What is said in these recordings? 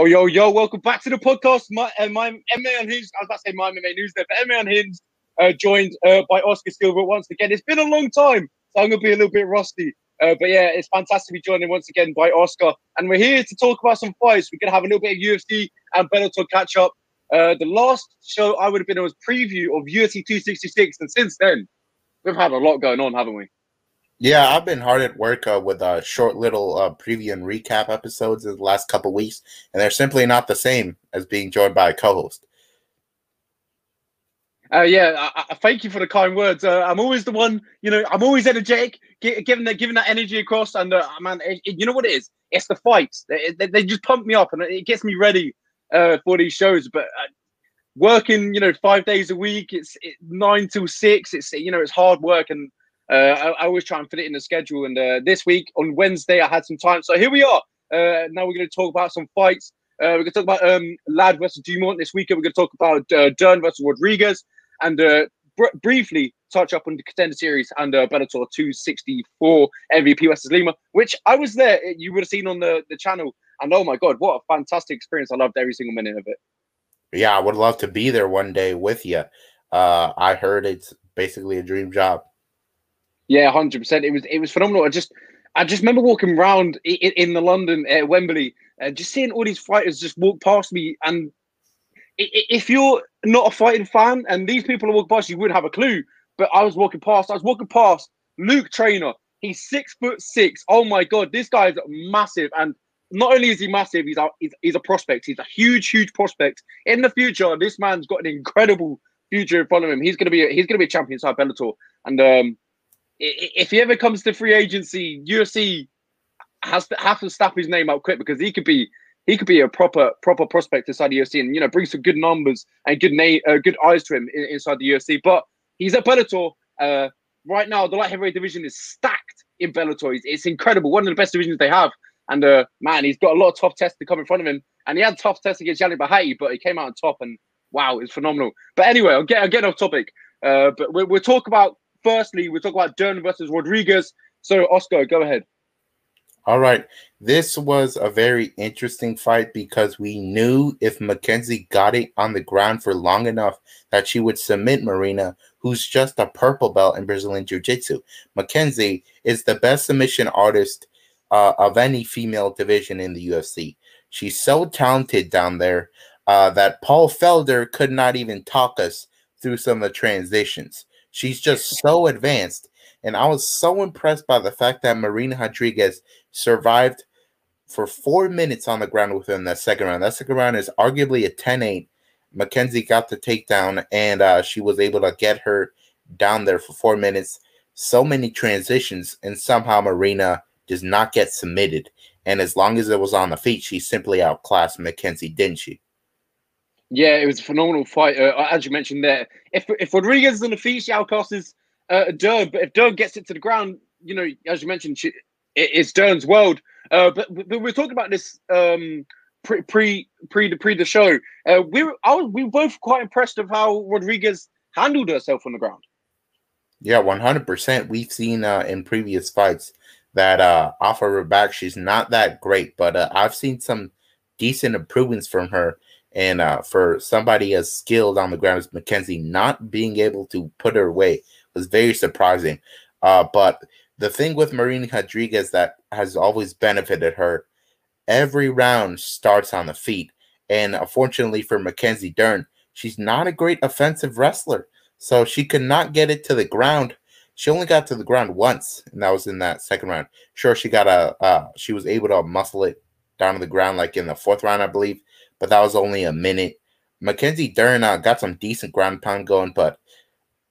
Yo, yo, yo, welcome back to the podcast. My, uh, my MMA Unhinged, I was about to say my MMA news there, but MMA Unhinged, uh, joined uh, by Oscar Silva once again. It's been a long time, so I'm going to be a little bit rusty. Uh, but yeah, it's fantastic to be joined once again by Oscar. And we're here to talk about some fights. We're going to have a little bit of UFC and Bellator catch up. Uh, the last show I would have been on was preview of UFC 266. And since then, we've had a lot going on, haven't we? Yeah, I've been hard at work uh, with uh, short little uh, preview and recap episodes in the last couple weeks, and they're simply not the same as being joined by a co-host. Uh, yeah, I, I, thank you for the kind words. Uh, I'm always the one, you know, I'm always energetic, giving that giving that energy across. And uh, man, it, it, you know what it is? It's the fights. They, they, they, just pump me up, and it gets me ready uh, for these shows. But uh, working, you know, five days a week, it's it, nine till six. It's you know, it's hard work, and I, I, always try and fit it in the schedule. And this week on Wednesday, I had some time, so here we are. now we're going to talk about some fights. we're going to talk about um, Ladd versus Dumont this weekend. We're going to talk about uh, Dern versus Rodriguez and uh, br- briefly touch up on the contender series and uh, Bellator 264 MVP versus Lima, which I was there. You would have seen on the, the channel. And oh my God, what a fantastic experience. I loved every single minute of it. Yeah, I would love to be there one day with you. Uh, I heard it's basically a dream job. Yeah, hundred percent. It was it was phenomenal. I just I just remember walking around in, in the London uh, Wembley, uh, just seeing all these fighters just walk past me, and if you're not a fighting fan and these people walking past, you wouldn't have a clue. But I was walking past, I was walking past Luke Trainer. He's six foot six. Oh my god, this guy is massive. And not only is he massive, he's a, he's, he's a prospect. He's a huge, huge prospect. In the future, this man's got an incredible future in front of him. He's gonna be a, he's gonna be a champion inside Bellator. And um, if he ever comes to free agency, UFC has to have to stamp his name out quick because he could be he could be a proper proper prospect inside the UFC and you know bring some good numbers and good name uh, good eyes to him in, inside the UFC. But he's at Bellator uh, right now. The light heavyweight division is stacked in Bellator. It's, it's incredible, one of the best divisions they have. And uh, man, he's got a lot of tough tests to come in front of him. And he had tough tests against Yannick Bahati, but he came out on top. And wow, it's phenomenal. But anyway, I'll get I'll get off topic. Uh, but we, we'll talk about firstly, we'll talk about Dern versus Rodriguez. So Oscar, go ahead. All right. This was a very interesting fight because we knew if Mackenzie got it on the ground for long enough that she would submit Marina, who's just a purple belt in Brazilian Jiu Jitsu. Mackenzie is the best submission artist uh, of any female division in the UFC. She's so talented down there uh, that Paul Felder could not even talk us through some of the transitions. She's just so advanced. And I was so impressed by the fact that Marina Rodriguez survived for four minutes on the ground within that second round. That second round is arguably a 10 8. Mackenzie got the takedown and uh, she was able to get her down there for four minutes. So many transitions, and somehow Marina does not get submitted. And as long as it was on the feet, she simply outclassed Mackenzie, didn't she? Yeah, it was a phenomenal fight. Uh, as you mentioned there, if if Rodriguez is the feet, she outclasses uh, Dern. But if Dern gets it to the ground, you know, as you mentioned, she, it's Dern's world. Uh, but, but we're talking about this um, pre pre pre the pre the show. Uh, we were I was, we were both quite impressed of how Rodriguez handled herself on the ground. Yeah, one hundred percent. We've seen uh, in previous fights that uh, off of her back, she's not that great, but uh, I've seen some decent improvements from her. And uh, for somebody as skilled on the ground as Mackenzie, not being able to put her away was very surprising. Uh, but the thing with Marina Rodriguez that has always benefited her, every round starts on the feet. And unfortunately for Mackenzie Dern, she's not a great offensive wrestler. So she could not get it to the ground. She only got to the ground once, and that was in that second round. Sure, she got a uh, she was able to muscle it down to the ground like in the fourth round, I believe, but that was only a minute. Mackenzie Dern uh, got some decent ground pound going, but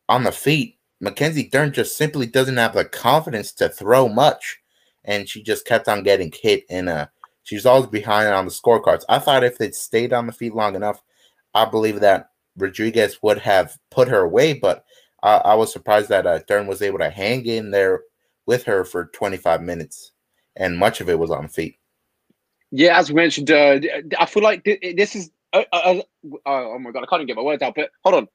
on the feet, Mackenzie Dern just simply doesn't have the confidence to throw much, and she just kept on getting hit. And uh, she's always behind on the scorecards. I thought if they'd stayed on the feet long enough, I believe that Rodriguez would have put her away. But uh, I was surprised that uh, Dern was able to hang in there with her for 25 minutes, and much of it was on feet. Yeah, as we mentioned, uh, I feel like this is. Uh, uh, oh my god, I can't even get my words out. But hold on,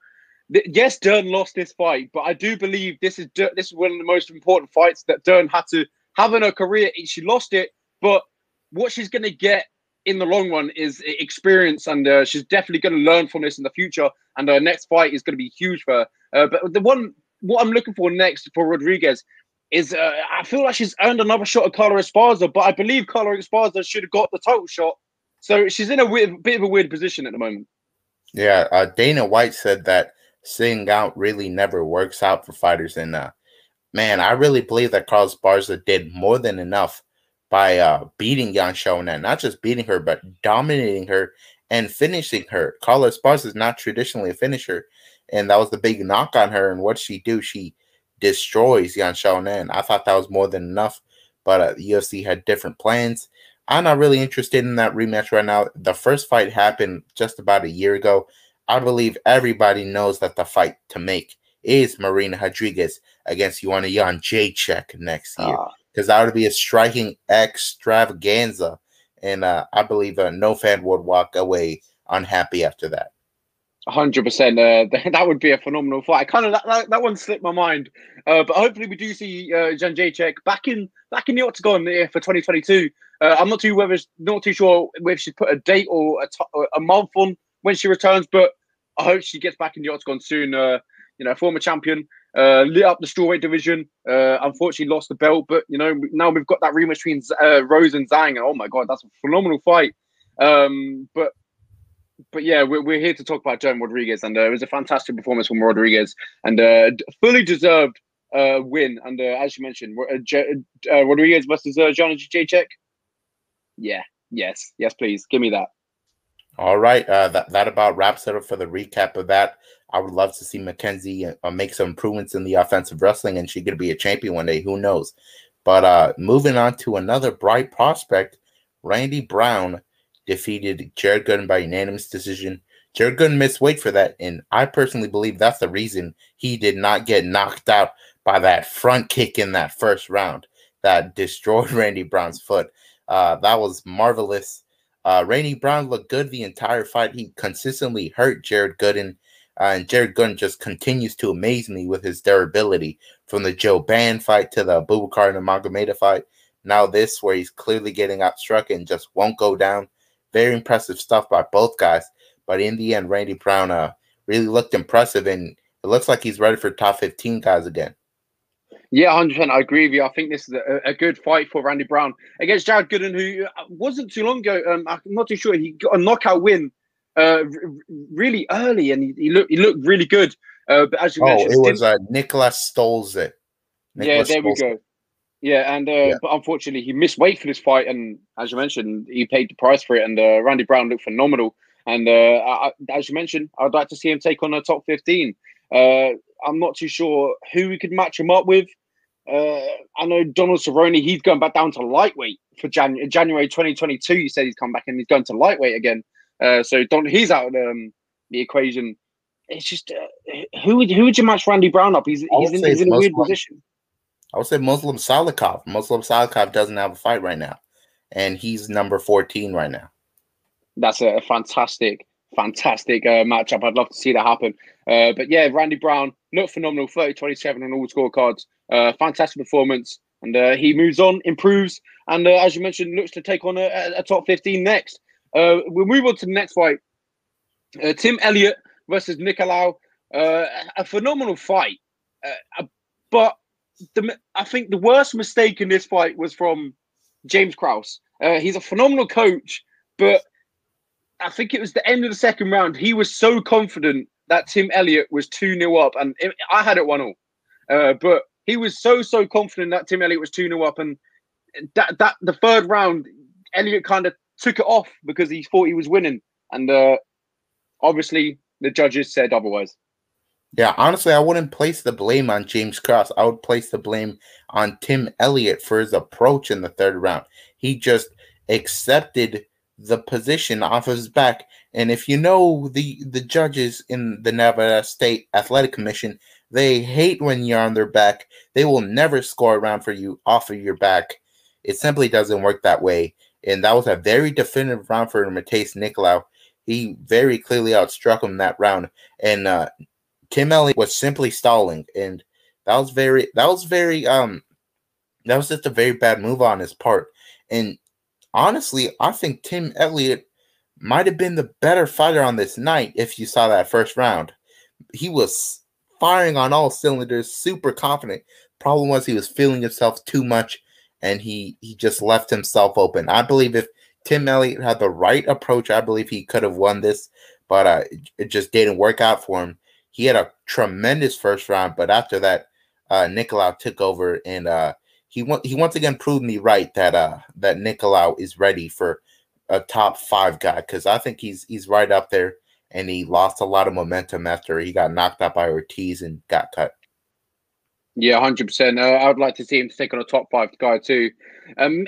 yes, Dern lost this fight, but I do believe this is this is one of the most important fights that Dern had to have in her career. She lost it, but what she's going to get in the long run is experience, and uh, she's definitely going to learn from this in the future. And her next fight is going to be huge for her. Uh, but the one, what I'm looking for next for Rodriguez is, uh, I feel like she's earned another shot at Carla Esparza, but I believe Carla Esparza should have got the title shot. So she's in a weird, bit of a weird position at the moment. Yeah, uh, Dana White said that sitting out really never works out for fighters, and uh, man, I really believe that Carla Esparza did more than enough by uh, beating Yan Xiaonan, not just beating her, but dominating her and finishing her. Carla Esparza is not traditionally a finisher, and that was the big knock on her. And what she do? She destroys Yan Xiaonan. I thought that was more than enough, but uh, UFC had different plans. I'm not really interested in that rematch right now. The first fight happened just about a year ago. I believe everybody knows that the fight to make is Marina Rodriguez against Joanna Jędrzejczyk next year. Uh, because that would be a striking extravaganza. And uh, I believe uh, no fan would walk away unhappy after that. Hundred percent. Uh, that would be a phenomenal fight. I Kind of that, that, that one slipped my mind, uh, but hopefully we do see uh, Jędrzejczyk back in back in the octagon for 2022. Uh, I'm not too whether not too sure if she's put a date or a, t- a month on when she returns, but I hope she gets back in the octagon soon. Uh, you know, former champion, uh, lit up the strawweight division. Uh, unfortunately, lost the belt, but you know now we've got that rematch between Rose and Zhang. Oh my god, that's a phenomenal fight. Um, but but yeah, we're, we're here to talk about Joan Rodriguez, and uh, it was a fantastic performance from Rodriguez, and uh, fully deserved uh, win. And uh, as you mentioned, uh, uh, Rodriguez versus uh, Jędrzejczyk. Yeah, yes, yes, please give me that. All right, that that about wraps it up for the recap of that. I would love to see Mackenzie make some improvements in the offensive wrestling, and she could be a champion one day. Who knows? But moving on to another bright prospect, Randy Brown defeated Jared Gooden by unanimous decision. Jared Gooden missed weight for that, and I personally believe that's the reason he did not get knocked out by that front kick in that first round that destroyed Randy Brown's foot. Uh, that was marvelous. Uh, Randy Brown looked good the entire fight. He consistently hurt Jared Gooden uh, and Jared Gooden just continues to amaze me with his durability from the Jouban fight to the Abubakar Nurmagomedov fight. Now this, where he's clearly getting outstruck and just won't go down. Very impressive stuff by both guys. But in the end, Randy Brown uh, really looked impressive, and it looks like he's ready for top 15 guys again. Yeah, 100%. I agree with you. I think this is a, a good fight for Randy Brown against Jared Gooden, who uh, wasn't too long ago. Um, I'm not too sure. He got a knockout win uh, really early, and he, he, looked he looked really good. Uh, but as you oh, mentioned, it was uh, Nicholas Stolze. Nicholas yeah, there Stolze. we go. Yeah, and uh, yeah. but unfortunately he missed weight for this fight, and as you mentioned, he paid the price for it. And uh, Randy Brown looked phenomenal. And uh, I, as you mentioned, I'd like to see him take on a top fifteen. Uh, I'm not too sure who we could match him up with. Uh, I know Donald Cerrone, he's going back down to lightweight for Jan- January 2022. You said he's come back and he's going to lightweight again. Uh, so don't he's out of um, the equation. It's just uh, who would who would you match Randy Brown up? He's he's in, he's in a weird position. I would say Muslim Salikhov. Muslim Salikhov doesn't have a fight right now, and he's number fourteen right now. That's a, fantastic, fantastic uh, matchup. I'd love to see that happen. Uh, but yeah, Randy Brown looked phenomenal, 30-27 on all scorecards. Uh, fantastic performance, and uh, he moves on, improves, and uh, as you mentioned, looks to take on a, a top fifteen next. Uh, we'll move on to the next fight. Tim Elliott versus Nicolau. A phenomenal fight. But the, I think the worst mistake in this fight was from James Krause. Uh, he's a phenomenal coach, but I think it was the end of the second round. He was so confident that Tim Elliott was 2 0 up, and it, I had it 1 0. Uh, but he was so, so confident that Tim Elliott was 2 0 up. And that, that the third round, Elliott kind of took it off because he thought he was winning, and uh, obviously the judges said otherwise. Yeah, honestly, I wouldn't place the blame on James Krause. I would place the blame on Tim Elliott for his approach in the third round. He just accepted the position off of his back. And if you know the the judges in the Nevada State Athletic Commission, they hate when you're on their back. They will never score around for you off of your back. It simply doesn't work that way and that was a very definitive round for Matheus Nicolau. He very clearly outstruck him that round, and uh, Tim Elliott was simply stalling, and that was very that was very um that was just a very bad move on his part. And honestly, I think Tim Elliott might have been the better fighter on this night if you saw that first round. He was firing on all cylinders, super confident. Problem was he was feeling himself too much and he he just left himself open. I believe if Tim Elliott had the right approach, I believe he could have won this, but uh, it just didn't work out for him. He had a tremendous first round, but after that, uh, Nicolau took over, and uh, he he once again proved me right that uh, that Nicolau is ready for a top five guy because I think he's he's right up there, and he lost a lot of momentum after he got knocked out by Ortiz and got cut. Yeah, hundred uh, percent. I would like to see him take on a top five guy too. Um,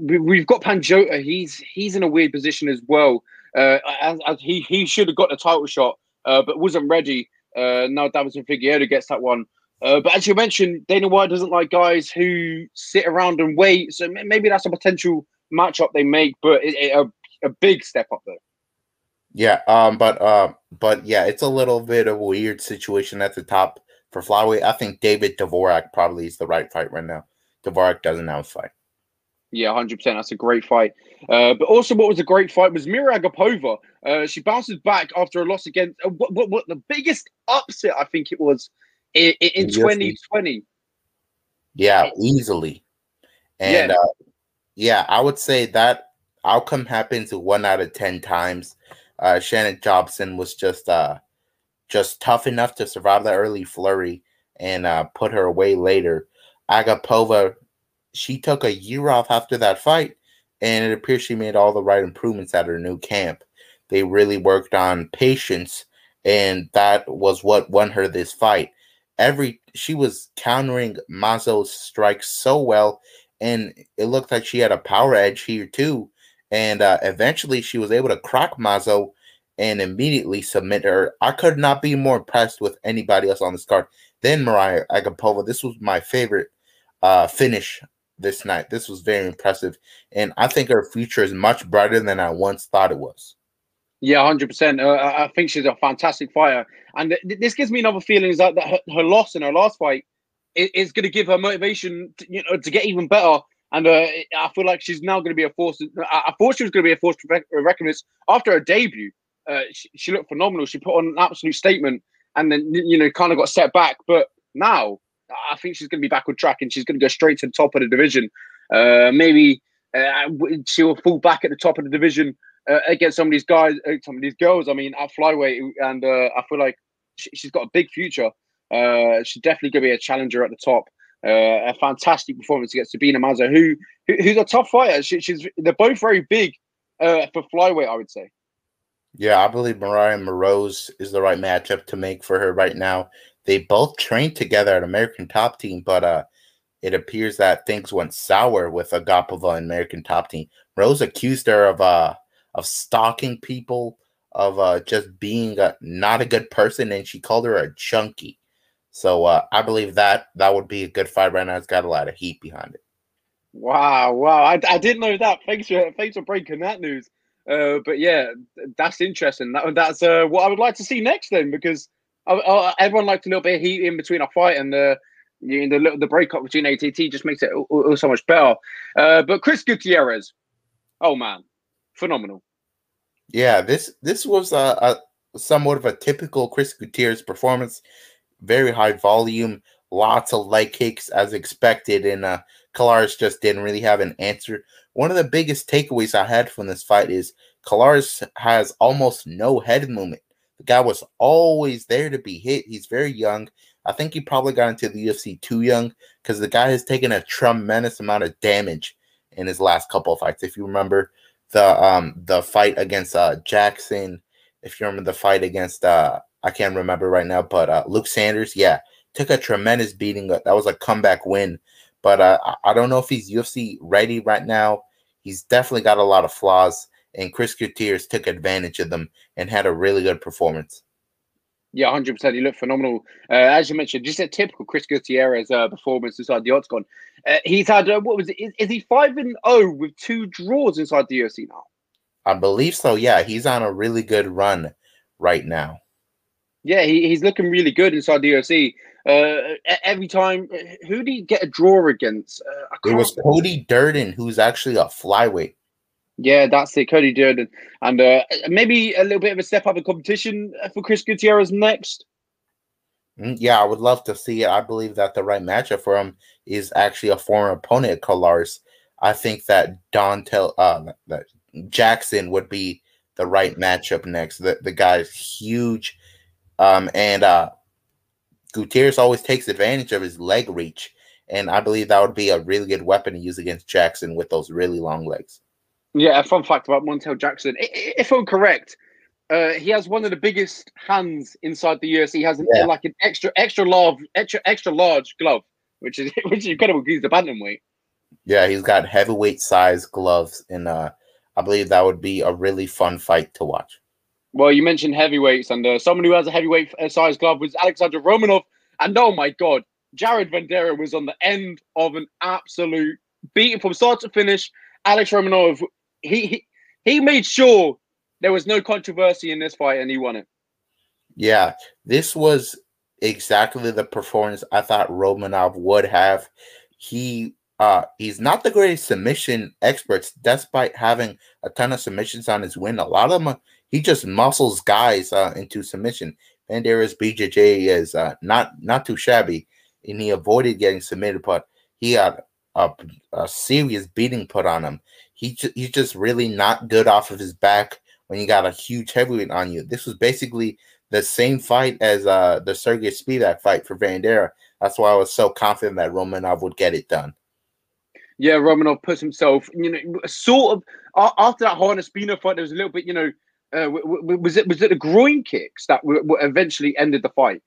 we've got Pantoja. He's he's in a weird position as well. Uh, as, as he he should have got the title shot, uh, but wasn't ready. Uh, now Deiveson Figueiredo gets that one. Uh, but as you mentioned, Dana White doesn't like guys who sit around and wait. So maybe that's a potential matchup they make, but it, it, a, a big step up there. Yeah, um, but uh, but yeah, it's a little bit of a weird situation at the top for flyweight. I think David Dvorak probably is the right fight right now. Dvorak doesn't have a fight. Yeah, hundred percent. That's a great fight. Uh, but also, what was a great fight was Maria Agapova. Uh, she bounces back after a loss against uh, what, what, what, the biggest upset I think it was in, in, 2020. Yeah, easily. And yeah. Uh, yeah, I would say that outcome happens one out of ten times. Uh, Shannon Jobson was just uh, just tough enough to survive the early flurry and uh, put her away later. Agapova, she took a year off after that fight, and it appears she made all the right improvements at her new camp. They really worked on patience, and that was what won her this fight. Every she was countering Mazo's strikes so well, and it looked like she had a power edge here too. And uh, eventually, she was able to crack Mazo and immediately submit her. I could not be more impressed with anybody else on this card than Mariah Agapova. This was my favorite uh, finish this night. This was very impressive, and I think her future is much brighter than I once thought it was. Yeah, hundred uh, percent. I think she's a fantastic fighter, and th- this gives me another feeling is that, that her, her, loss in her last fight is, is going to give her motivation, to, you know, to get even better. And uh, I feel like she's now going to be a force. I thought she was going to be a force to reckon with after her debut. Uh, she, she, looked phenomenal. She put on an absolute statement, and then you know kind of got set back. But now I think she's going to be back on track, and she's going to go straight to the top of the division. Uh, maybe uh, she will fall back at the top of the division uh, against some of these guys, uh, some of these girls. I mean, at flyweight, and uh, I feel like she, has got a big future. she's definitely going to be a challenger at the top. a fantastic performance against Sabina Mazo, who, who, who's a tough fighter. She, she's they're both very big for flyweight, I would say. Yeah, I believe Mariah Moroz is the right matchup to make for her right now. They both trained together at American Top Team, but uh, it appears that things went sour with Agapova and American Top Team. Rose accused her of uh of stalking people, of uh just being not a good person, and she called her a chunky. So uh, I believe that that would be a good fight right now. It's got a lot of heat behind it. Wow, wow! I, I didn't know that. Thanks for thanks for breaking that news. Uh, but yeah, that's interesting. That, that's uh, what I would like to see next then, because I, I, everyone likes a little bit of heat in between a fight, and the you know, the the breakup between ATT just makes it all, all so much better. Uh, but Chris Gutierrez, oh man, phenomenal. Yeah, this this was a, a somewhat of a typical Chris Gutierrez performance. Very high volume, lots of leg kicks as expected, and uh, Colares just didn't really have an answer one of the biggest takeaways I had from this fight is Colares has almost no head movement. The guy was always there to be hit. He's very young. I think he probably got into the UFC too young because the guy has taken a tremendous amount of damage in his last couple of fights. If you remember the um the fight against uh Jackson, if you remember the fight against uh I can't remember right now, but uh Luke Sanders, yeah, took a tremendous beating. That was a comeback win but uh, I don't know if he's UFC ready right now. He's definitely got a lot of flaws, and Chris Gutierrez took advantage of them and had a really good performance. Yeah, hundred percent. He looked phenomenal. Uh, as you mentioned, just a typical Chris Gutierrez uh, performance inside the octagon. Uh, he's had uh, what was it? Is, is he five and zero oh with two draws inside the UFC now? I believe so. Yeah, he's on a really good run right now. Yeah, he, he's looking really good inside the UFC. Uh, every time, who did he get a draw against? Uh, it was Cody Durden, who's actually a flyweight. Yeah, that's it. Cody Durden. And uh, maybe a little bit of a step up in competition for Chris Gutierrez next. Mm, yeah, I would love to see it. I believe that the right matchup for him is actually a former opponent, Colars. I think that Montel, uh, that Jackson would be the right matchup next. The the guy's huge, um, and uh, Gutierrez always takes advantage of his leg reach, and I believe that would be a really good weapon to use against Jackson with those really long legs. Yeah, a fun fact about Montel Jackson. If I'm correct, uh, he has one of the biggest hands inside the UFC. He has an, yeah. like an extra, extra large, extra, extra large glove, which is which is incredible. He's the bantamweight. Yeah, he's got heavyweight size gloves, and uh, I believe that would be a really fun fight to watch. Well, you mentioned heavyweights, and uh, someone who has a heavyweight uh, size glove was Alexander Romanov. And oh my God, Jared Vanderaa was on the end of an absolute beating from start to finish. Alex Romanov he, he made sure there was no controversy in this fight and he won it. Yeah, this was exactly the performance I thought Romanov would have. He uh he's not the greatest submission expert despite having a ton of submissions on his win. A lot of them he just muscles guys uh, into submission. Vanderaa's BJJ is uh, not not too shabby, and he avoided getting submitted, but he had a, a serious beating put on him he he's just really not good off of his back when you got a huge heavyweight on you. This was basically the same fight as uh, the Sergey Spivak fight for Vanderaa. That's why I was so confident that Romanov would get it done. Yeah, Romanov puts himself, you know, sort of after that Juan Espino fight. There was a little bit, you know, uh, was it was it the groin kicks that eventually ended the fight?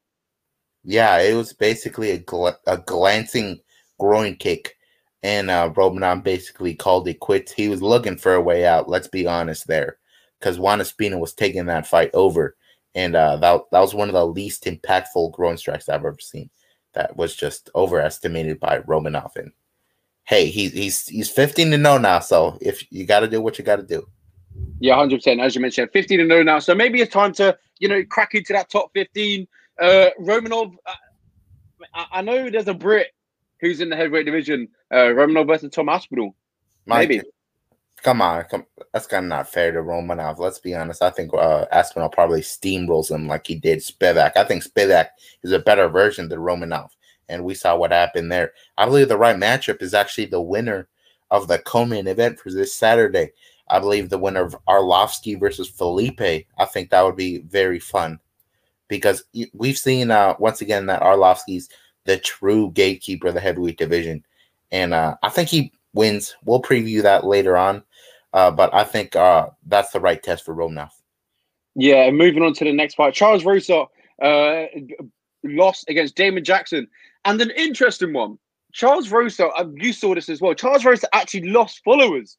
Yeah, it was basically a, gl- a glancing groin kick and uh, Romanov basically called it quits. He was looking for a way out. Let's be honest there, because Juan Espino was taking that fight over, and uh, that that was one of the least impactful groin strikes I've ever seen. That was just overestimated by Romanov. And hey, he's he's he's fifteen to know now. So if you got to do what you got to do. Yeah, hundred percent. As you mentioned, fifteen to know now. So maybe it's time to you know crack into that top fifteen. Uh, Romanov. I, I know there's a Brit who's in the heavyweight division? Uh, Romanov versus Tom Aspinall. Maybe. Come on, come, that's kind of not fair to Romanov. Let's be honest. I think uh, Aspinall probably steamrolls him like he did Spivak. I think Spivak is a better version than Romanov, and we saw what happened there. I believe the right matchup is actually the winner of the co-main event for this Saturday. I believe the winner of Arlovski versus Felipe. I think that would be very fun because we've seen uh, once again that Arlovski's – the true gatekeeper of the heavyweight division. And uh, I think he wins. We'll preview that later on. Uh, but I think uh, that's the right test for Romanov. Yeah, moving on to the next fight, Charles Rosa uh, lost against Damon Jackson, and an interesting one. Charles Rosa, uh, you saw this as well. Charles Rosa actually lost followers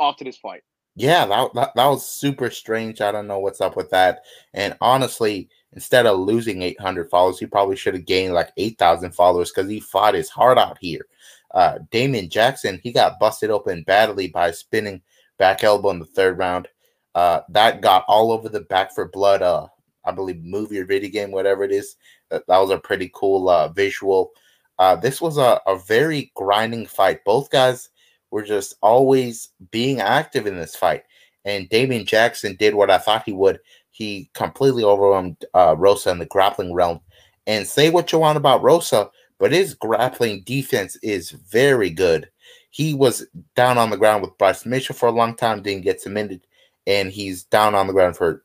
after this fight. Yeah, that, that, that was super strange. I don't know what's up with that. And honestly, instead of losing 800 followers, he probably should have gained like 8,000 followers because he fought his heart out here. Uh, Damon Jackson, he got busted open badly by spinning back elbow in the third round. Uh, that got all over the back for blood. Uh, I believe movie or video game, whatever it is. That, that was a pretty cool uh, visual. Uh, this was a, a very grinding fight. Both guys were just always being active in this fight. And Damon Jackson did what I thought he would he completely overwhelmed uh, Rosa in the grappling realm. And say what you want about Rosa, but his grappling defense is very good. He was down on the ground with Bryce Mitchell for a long time, didn't get submitted, and he's down on the ground for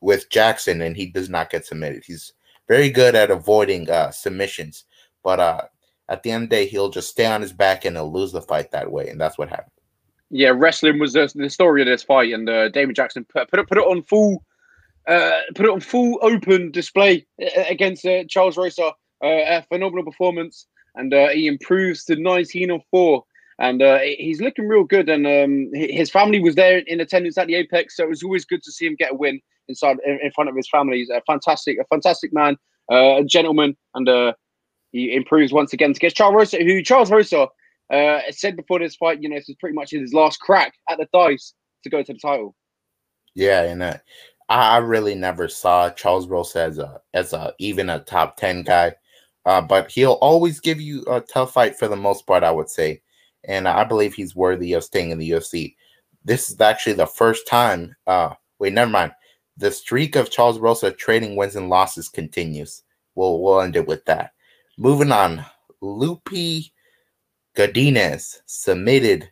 with Jackson, and he does not get submitted. He's very good at avoiding uh, submissions, but uh, at the end of the day, he'll just stay on his back and he'll lose the fight that way, and that's what happened. Yeah, wrestling was the, the story of this fight, and uh, David Jackson put, put it put it on full uh, put it on full open display uh, against uh, Charles Rosa. Uh, a phenomenal performance, and uh, he improves to 19 and 4. And he's looking real good. And um, his family was there in attendance at the Apex, so it was always good to see him get a win inside in, in front of his family. He's a fantastic, a fantastic man, a gentleman, and he improves once again against Charles Rosa, who Charles Rosa said before this fight, you know, this is pretty much his last crack at the dice to go to the title. Yeah, and uh, I, really never saw Charles Rosa as a as a even a top ten guy, uh, but he'll always give you a tough fight for the most part. I would say, and I believe he's worthy of staying in the UFC. this is actually the first time. Uh, wait, never mind. The streak of Charles Rosa trading wins and losses continues. We'll we'll end it with that. Moving on, Loopy Godinez submitted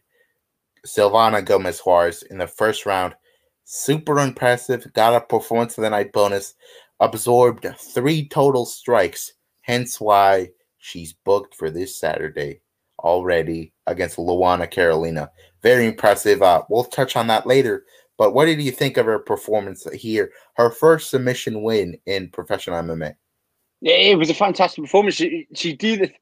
Silvana Gomez Juarez in the first round. Super impressive. Got a performance of the night bonus. Absorbed three total strikes. Hence why she's booked for this Saturday already against Luana Carolina. Very impressive. Uh, we'll touch on that later. But what did you think of her performance here? Her first submission win in professional MMA. It was a fantastic performance. She she did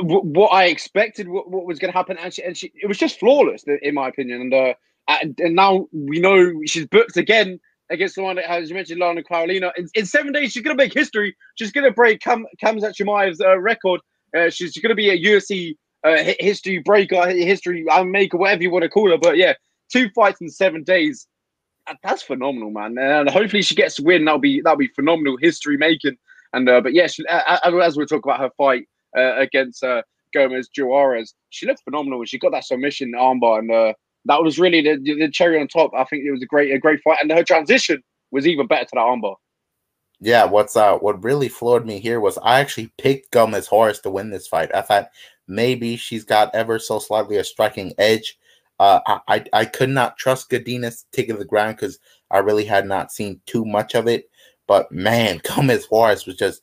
what I expected, what, what was going to happen, and she, and she it was just flawless in my opinion. And uh, and, now we know she's booked again against the one that, as you mentioned, Luana Carolina. In, in seven days, she's going to make history. She's going to break Cam, Khamzat Chimaev's uh, record. Uh, she's, going to be a UFC uh, history breaker, history maker, whatever you want to call her. But yeah, two fights in seven days. That's phenomenal, man. And hopefully she gets to win. That'll be that'll be phenomenal history making. And uh, but yes, yeah, as we talk about her fight uh, against uh, Gomez Juarez, she looked phenomenal. She got that submission armbar, and uh, that was really the, the cherry on top. I think it was a great a great fight, and her transition was even better to that armbar. Yeah, what's uh what really floored me here was I actually picked Gomez Juarez to win this fight. I thought maybe she's got ever so slightly a striking edge. Uh, I, I, I could not trust Godinez taking the ground because I really had not seen too much of it. But man, Gomez Juarez was just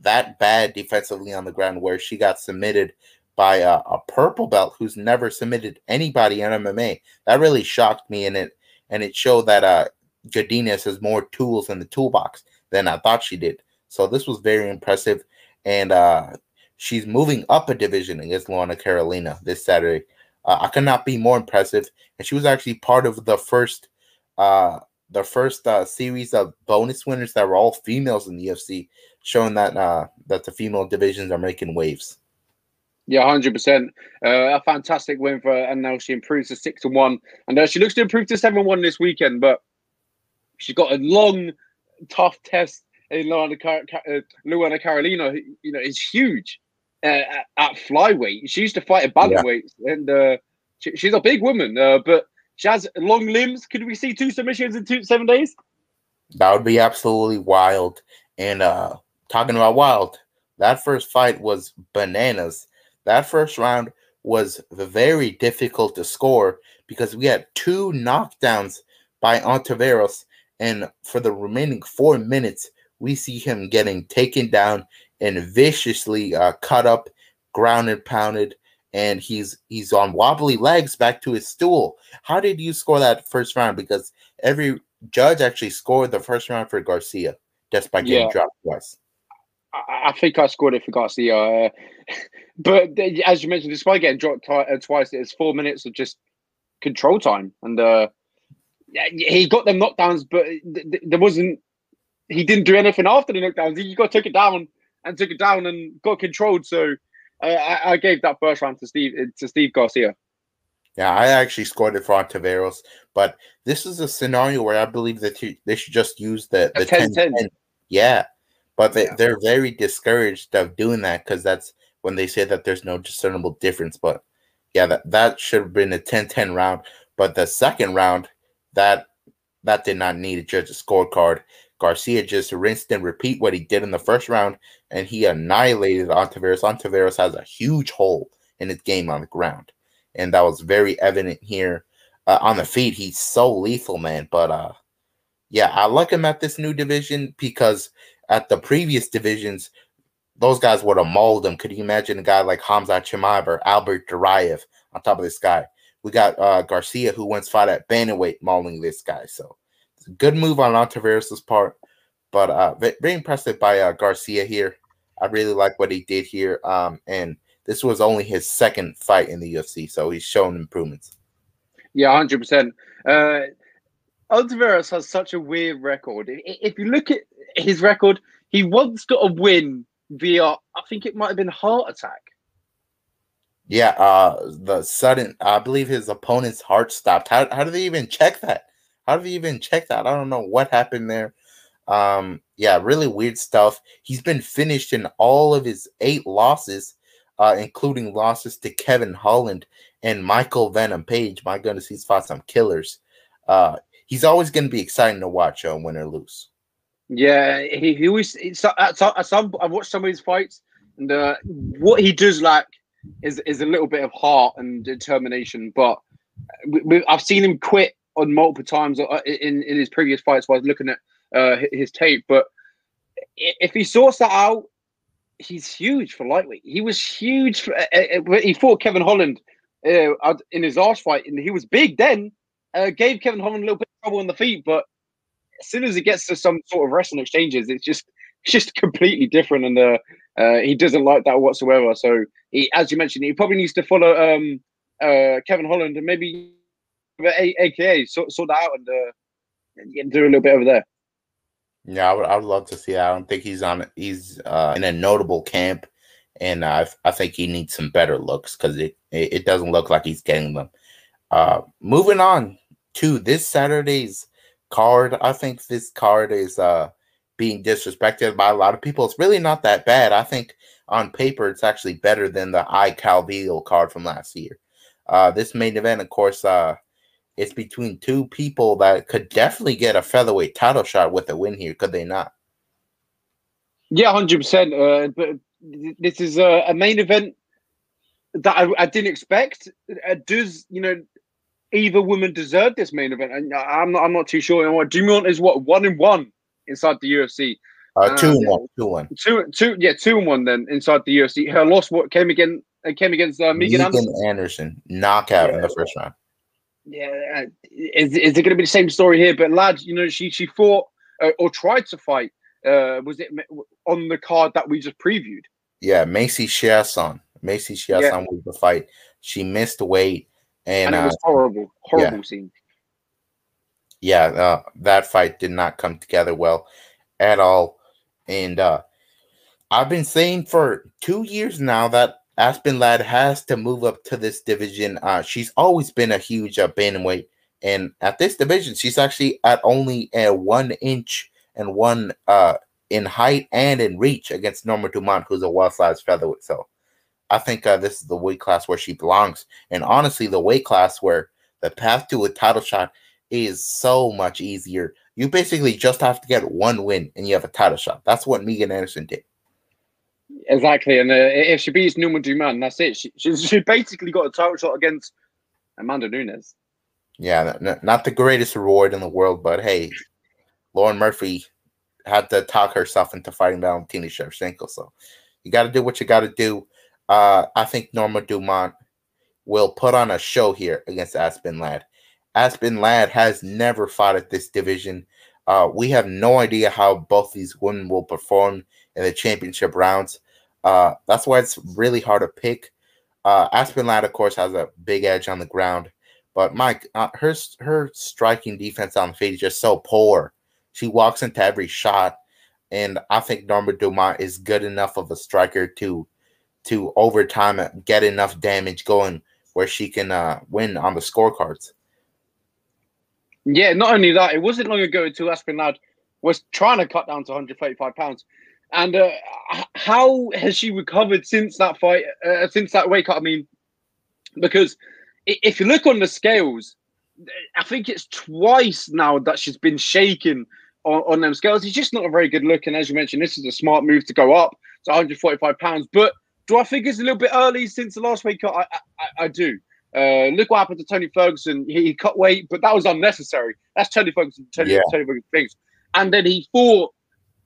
that bad defensively on the ground where she got submitted by a, a, purple belt who's never submitted anybody in MMA. That really shocked me, and it and it showed that uh Godinez has more tools in the toolbox than I thought she did. So this was very impressive, and uh she's moving up a division against Luana Carolina this Saturday. Uh, I could not be more impressive, and she was actually part of the first uh the first uh, series of bonus winners that were all females in the UFC, showing that uh, that the female divisions are making waves. Yeah, hundred uh, percent. A fantastic win for her, and now she improves to six to one, and uh, she looks to improve to seven one this weekend. But she's got a long, tough test in Luana, Car- uh, Luana Carolina. You know, is huge uh, at, at, flyweight. She used to fight at bantamweight, yeah. and uh, she, she's a big woman. Uh, but she has long limbs. Could we see two submissions in two seven days? That would be absolutely wild. And uh talking about wild, that first fight was bananas. That first round was very difficult to score because we had two knockdowns by Ontiveros, and for the remaining four minutes, we see him getting taken down and viciously uh, cut up, grounded, pounded, and he's he's on wobbly legs back to his stool. How did you score that first round? Because every judge actually scored the first round for Garcia just by getting yeah. dropped twice. I, think I scored it for Garcia, uh, but as you mentioned, despite getting dropped t- uh, twice, it's four minutes of just control time, and uh, he got them knockdowns, but th- th- there wasn't. He didn't do anything after the knockdowns. He got took it down and took it down and got controlled. So I, I gave that first round to Steve to Steve Garcia. Yeah, I actually scored it for Ontiveros, but this is a scenario where I believe that they should just use the the 10, 10, 10. Yeah, but they, yeah. they're very discouraged of doing that because that's when they say that there's no discernible difference. But yeah, that, that should have been a 10-10 round. But the second round, that that did not need a judge's scorecard. Garcia just rinsed and repeat what he did in the first round, and he annihilated Ontiveros. Ontiveros has a huge hole in his game on the ground, and that was very evident here. Uh, on the feet, he's so lethal, man. But uh, yeah, I like him at this new division because at the previous divisions, those guys would have mauled him. Could you imagine a guy like Khamzat Chimaev or Albert Duraev on top of this guy? We got uh, Garcia, who once fought at bantamweight, mauling this guy. So good move on Ontiveros' part, but uh, very impressive by uh, Garcia here. I really like what he did here. Um, and this was only his second fight in the UFC, so he's shown improvements. Yeah, hundred percent. Uh, Ontiveros has such a weird record. If you look at his record, he once got a win via, I think it might have been heart attack. Yeah, uh, the sudden, I believe his opponent's heart stopped. How, how do they even check that? How do even check that? I don't know what happened there. Um, yeah, really weird stuff. He's been finished in all of his eight losses. uh, including losses to Kevin Holland and Michael Venom Page. My goodness, he's fought some killers. Uh, he's always going to be exciting to watch, uh, win or lose. Yeah, he, he always. At some, I've watched some of his fights, and uh, what he does lack is is a little bit of heart and determination. But we, we, I've seen him quit on multiple times uh, in in his previous fights. While I was looking at uh, his tape, but if he sorts that out, he's huge for lightweight. He was huge. For, uh, uh, he fought Kevin Holland uh, in his last fight, and he was big then. Uh, gave Kevin Holland a little bit of trouble on the feet, but as soon as it gets to some sort of wrestling exchanges, it's just it's just completely different, and he doesn't like that whatsoever. So, he, as you mentioned, he probably needs to follow um, Kevin Holland and maybe AKA sort, sort that out and uh, do a little bit over there. Yeah, I would, I would love to see that. I don't think he's on. He's uh, in a notable camp, and I I think he needs some better looks because it, it, it doesn't look like he's getting them. Uh, moving on to this Saturday's card, I think this card is uh being disrespected by a lot of people. It's really not that bad. I think on paper it's actually better than the I Calvillo card from last year. Uh, this main event, of course, uh, it's between two people that could definitely get a featherweight title shot with a win here, could they not? Yeah, hundred uh, percent. But this is a, a main event that I, I didn't expect. Uh, does you know either woman deserve this main event? And I'm not. I'm not too sure. And what Dumont is what one and one inside the UFC. Uh, two and one, two one, two, two, yeah, two and one. Then inside the UFC, her loss what came again? Came against uh, Megan, Megan Anderson. Anderson knockout yeah. in the first round yeah, is, is it going to be the same story here? But lads, you know, she she fought uh, or tried to fight. Uh, was it on the card that we just previewed? Yeah, Macy Chiasson. Macy Chiasson yeah. was the fight. She missed weight, and, and it was uh, horrible, horrible yeah. scene. Yeah, uh, that fight did not come together well at all, and uh, I've been saying for two years now that Aspen Ladd has to move up to this division. Uh, she's always been a huge uh, bantamweight, and at this division, she's actually at only a one inch and one uh, in height and in reach against Norma Dumont, who's a well sized featherweight. So I think uh, this is the weight class where she belongs, and honestly, the weight class where the path to a title shot is so much easier. You basically just have to get one win, and you have a title shot. That's what Megan Anderson did. Exactly, and uh, if she beats Norma Dumont, that's it. She, she, she basically got a title shot against Amanda Nunes. Yeah, not the greatest reward in the world, but hey, Lauren Murphy had to talk herself into fighting Valentina Shevchenko. So you got to do what you got to do. Uh, I think Norma Dumont will put on a show here against Aspen Ladd. Aspen Ladd has never fought at this division. Uh, we have no idea how both these women will perform in the championship rounds. Uh, that's why it's really hard to pick. Uh, Aspen Ladd, of course, has a big edge on the ground, but Mike, uh, her her striking defense on the feet is just so poor. She walks into every shot, and I think Norma Dumont is good enough of a striker to to overtime get enough damage going where she can uh, win on the scorecards. Yeah, not only that, it wasn't long ago until Aspen Ladd was trying to cut down to 135 pounds. And uh, how has she recovered since that fight, uh, since that wake up? I mean, because if you look on the scales, I think it's twice now that she's been shaken on, on them scales. It's just not a very good look. And as you mentioned, this is a smart move to go up to 145 pounds. But do I think it's a little bit early since the last weight cut? I, I, I do. Uh, look what happened to Tony Ferguson. He, he, cut weight, but that was unnecessary. That's Tony Ferguson. Tony, yeah. Tony Ferguson things. And then he fought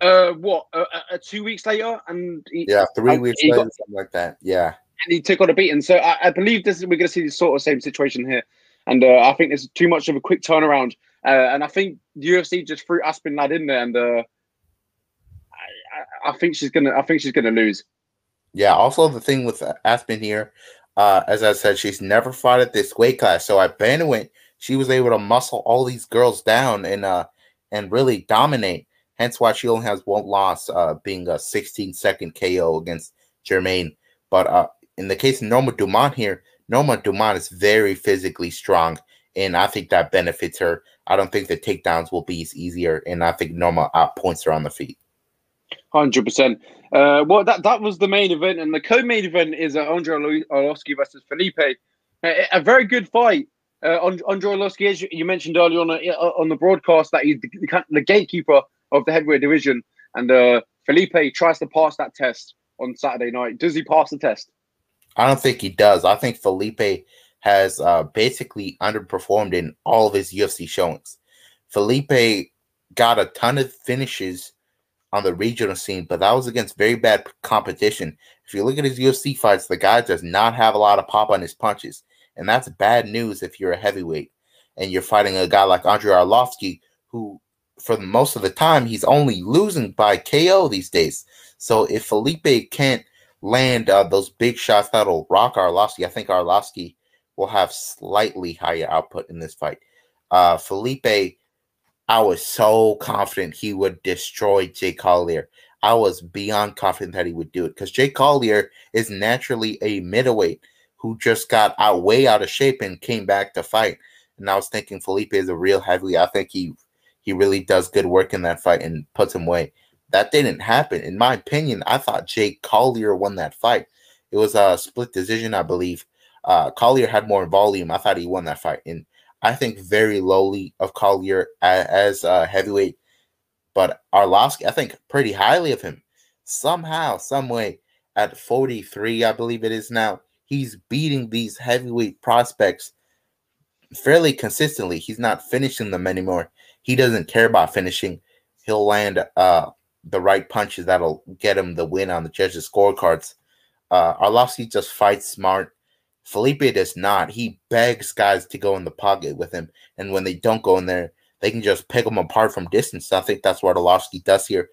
uh, what? Uh, uh, two weeks later, and he, yeah, three weeks later, got, something like that. Yeah, and he took on a beating. So I, I believe this is we're going to see the sort of same situation here, and uh, I think there's too much of a quick turnaround. Uh, and I think the UFC just threw Aspen Ladd in there, and uh, I, I, think she's gonna. I think she's gonna lose. Yeah. Also, the thing with Aspen here, uh, as I said, she's never fought at this weight class. So at bantamweight, she was able to muscle all these girls down and uh and really dominate. Hence why she only has one loss, uh, being a 16 second KO against Germaine. But uh, in the case of Norma Dumont here, Norma Dumont is very physically strong, and I think that benefits her. I don't think the takedowns will be easier, and I think Norma outpoints her on the feet. Hundred uh, percent. Well, that that was the main event, and the co-main event is uh, Andre Arlovski versus Felipe. A, very good fight. Uh, Andre Arlovski, as you mentioned earlier on the, uh, on the broadcast, that he's the, the, gatekeeper of the heavyweight division, and uh, Felipe tries to pass that test on Saturday night. Does he pass the test? I don't think he does. I think Felipe has uh, basically underperformed in all of his UFC showings. Felipe got a ton of finishes on the regional scene, but that was against very bad competition. If you look at his UFC fights, the guy does not have a lot of pop on his punches, and that's bad news if you're a heavyweight and you're fighting a guy like Andrei Arlovski, who, for most of the time, he's only losing by KO these days. So if Felipe can't land uh, those big shots that'll rock Arlovski, I think Arlovski will have slightly higher output in this fight. Uh, Felipe I was so confident he would destroy Jake Collier. I was beyond confident that he would do it because Jake Collier is naturally a middleweight who just got out way out of shape and came back to fight. And I was thinking Felipe is a real heavyweight. I think he he really does good work in that fight and puts him away. That didn't happen. In my opinion, I thought Jake Collier won that fight. It was a split decision, I believe. Uh, Collier had more volume. I thought he won that fight. And I think very lowly of Collier as, a heavyweight, but Arlovski, I think pretty highly of him. Somehow, some way, at 43, I believe it is now, he's beating these heavyweight prospects fairly consistently. He's not finishing them anymore. He doesn't care about finishing. He'll land uh, the right punches that'll get him the win on the judges' scorecards. Uh, Arlovski just fights smart. Felipe does not. He begs guys to go in the pocket with him, and when they don't go in there, they can just pick them apart from distance. I think that's what Arlovski does here,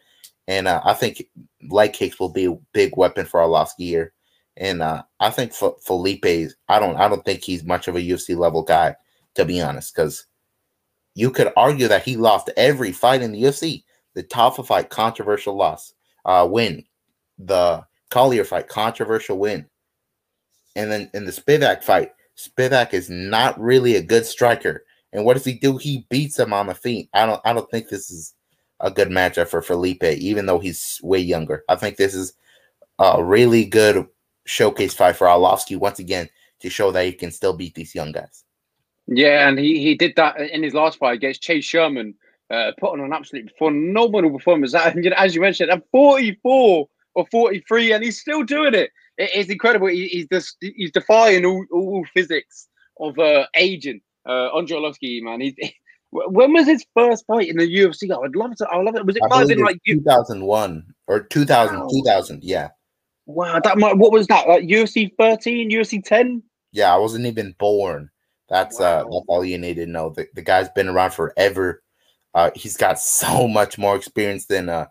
and uh, I think leg kicks will be a big weapon for Arlovski here. And uh, I think for Felipe, I don't, I don't think he's much of a UFC level guy, to be honest, because you could argue that he lost every fight in the UFC. The Tafa fight, controversial loss, uh, win. The Collier fight, controversial win. And then in the Spivak fight, Spivak is not really a good striker. And what does he do? He beats him on the feet. I don't I don't think this is a good matchup for Felipe, even though he's way younger. I think this is a really good showcase fight for Arlovski once again to show that he can still beat these young guys. Yeah, and he, he did that in his last fight against Chase Sherman, uh, put on an absolute phenomenal performance. And, as you mentioned, at 44 or 43, and he's still doing it it's incredible. He, he's just he's defying all, all physics of uh, aging. Uh, Andre Arlovski, man. He's, when was his first fight in the UFC? I would love to. I would love it. Was it might have been like 2001 or 2000? Wow. 2000, yeah. Wow, that might, what was that? Like UFC 13, UFC 10? Yeah, I wasn't even born. That's uh, wow. uh, that's all you need to know. The, the guy's been around forever. Uh, he's got so much more experience than uh,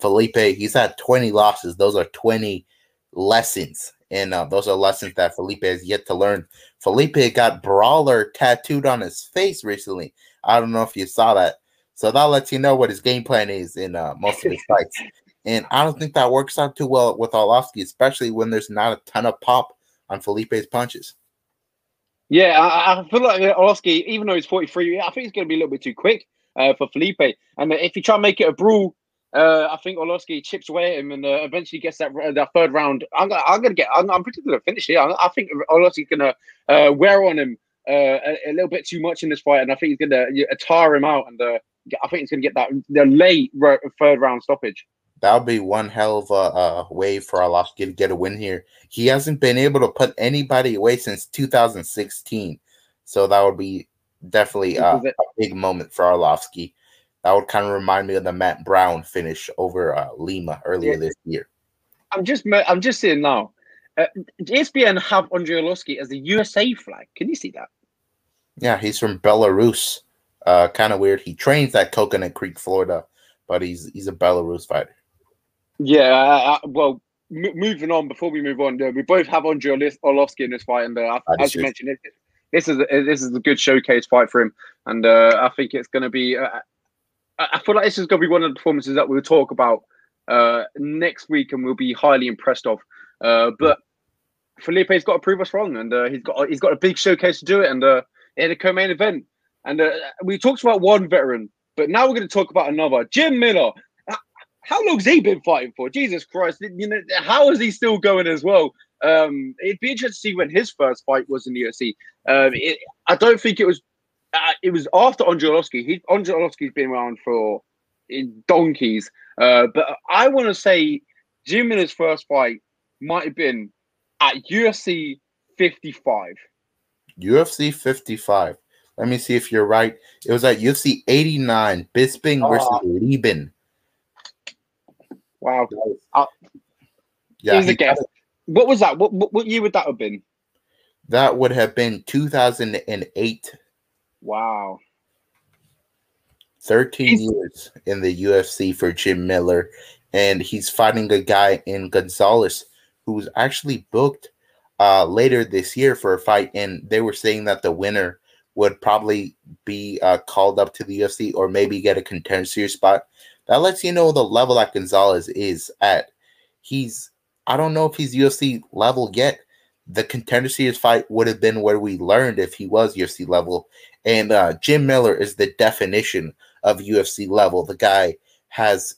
Felipe. He's had 20 losses. Those are 20 lessons. And uh, those are lessons that Felipe has yet to learn. Felipe got brawler tattooed on his face recently. I don't know if you saw that. So that lets you know what his game plan is in uh, most of his fights. And I don't think that works out too well with Arlovski, especially when there's not a ton of pop on Felipe's punches. Yeah, I, I feel like Arlovski, even though he's 43, I think he's going to be a little bit too quick uh, for Felipe. And if you try and make it a brawl, uh, I think Arlovski chips away at him and uh, eventually gets that that third round. I'm, I'm gonna get. I'm, I'm pretty gonna finish here. I, I think Arlovski's gonna uh, wear on him uh, a, a, little bit too much in this fight, and I think he's gonna uh, tire him out. And uh, I think he's gonna get that the late third round stoppage. That would be one hell of a uh, way for Arlovski to get a win here. He hasn't been able to put anybody away since 2016, so that would be definitely uh, a big moment for Arlovski. That would kind of remind me of the Matt Brown finish over uh, Lima earlier yeah. this year. I'm just I'm just saying now. Uh, ESPN have Andre Arlovski as the USA flag. Can you see that? Yeah, he's from Belarus. Uh, kind of weird. He trains at Coconut Creek, Florida, but he's he's a Belarus fighter. Yeah. Uh, well, m- moving on. Before we move on, uh, we both have Andre Arlovski in this fight, and uh, as you mentioned, it, this is a, this is a good showcase fight for him, and uh, I think it's going to be. Uh, I feel like this is going to be one of the performances that we'll talk about uh, next week, and we'll be highly impressed of. Uh, but Felipe's got to prove us wrong, and uh, he's got he's got a big showcase to do it, and uh, in a co-main event. And uh, we talked about one veteran, but now we're going to talk about another, Jim Miller. How long's he been fighting for? Jesus Christ! You know, how is he still going as well? Um, it'd be interesting to see when his first fight was in the UFC. Um, it, I don't think it was. Uh, it was after Andrei Arlovski. He Andrei Arlovski's been around for in donkeys, uh, but I want to say Jim Miller's first fight might have been at UFC 55. UFC 55. Let me see if you're right. It was at UFC 89, Bisping oh. versus Leben. Wow. Uh, yeah. Here's a guess. What was that? What, what, what year would that have been? That would have been 2008. Wow. 13 he's, years in the UFC for Jim Miller. And he's fighting a guy in Gonzalez who's actually booked uh, later this year for a fight. And they were saying that the winner would probably be uh, called up to the UFC or maybe get a contender series spot. That lets you know the level that Gonzalez is at. He's, I don't know if he's UFC level yet. The contender series fight would have been where we learned if he was UFC level. And uh, Jim Miller is the definition of UFC level. The guy has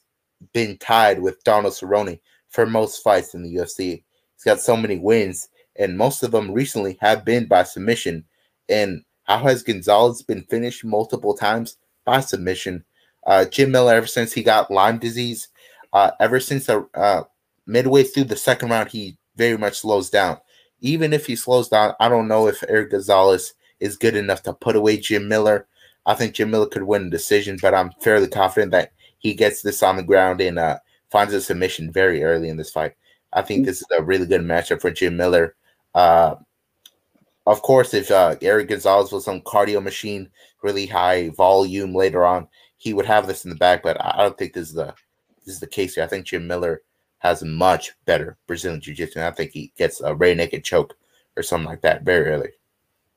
been tied with Donald Cerrone for most fights in the UFC. He's got so many wins, and most of them recently have been by submission. And how has Gonzalez been finished multiple times by submission? Uh, Jim Miller, ever since he got Lyme disease, uh, ever since uh, uh, midway through the second round, he very much slows down. Even if he slows down, I don't know if Eric Gonzalez is good enough to put away Jim Miller. I think Jim Miller could win a decision, but I'm fairly confident that he gets this on the ground and uh, finds a submission very early in this fight. I think this is a really good matchup for Jim Miller. Uh, of course, if uh, Eric Gonzalez was some cardio machine, really high volume later on, he would have this in the back. But I don't think this is the this is the case here. I think Jim Miller has much better Brazilian jiu-jitsu. And I think he gets a rear naked choke or something like that very early.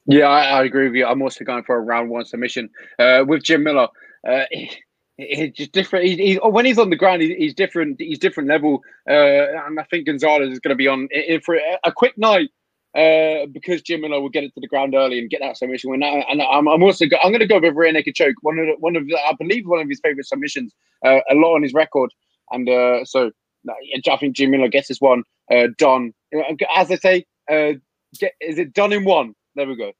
Yeah, I, I, agree with you. I'm also going for a round one submission uh, with Jim Miller. Uh, he's just different. He, he, when he's on the ground, he, he's different. He's different level, uh, and I think Gonzalez is going to be on in for a quick night uh, because Jim Miller will get it to the ground early and get that submission win. And I'm, I'm also go, I'm going to go with rear naked choke. One of the, one of the, I believe one of his favorite submissions. Uh, a lot on his record, and uh, so I think Jim Miller gets this one uh, done. As I say, uh, get, is it done in one? There we go.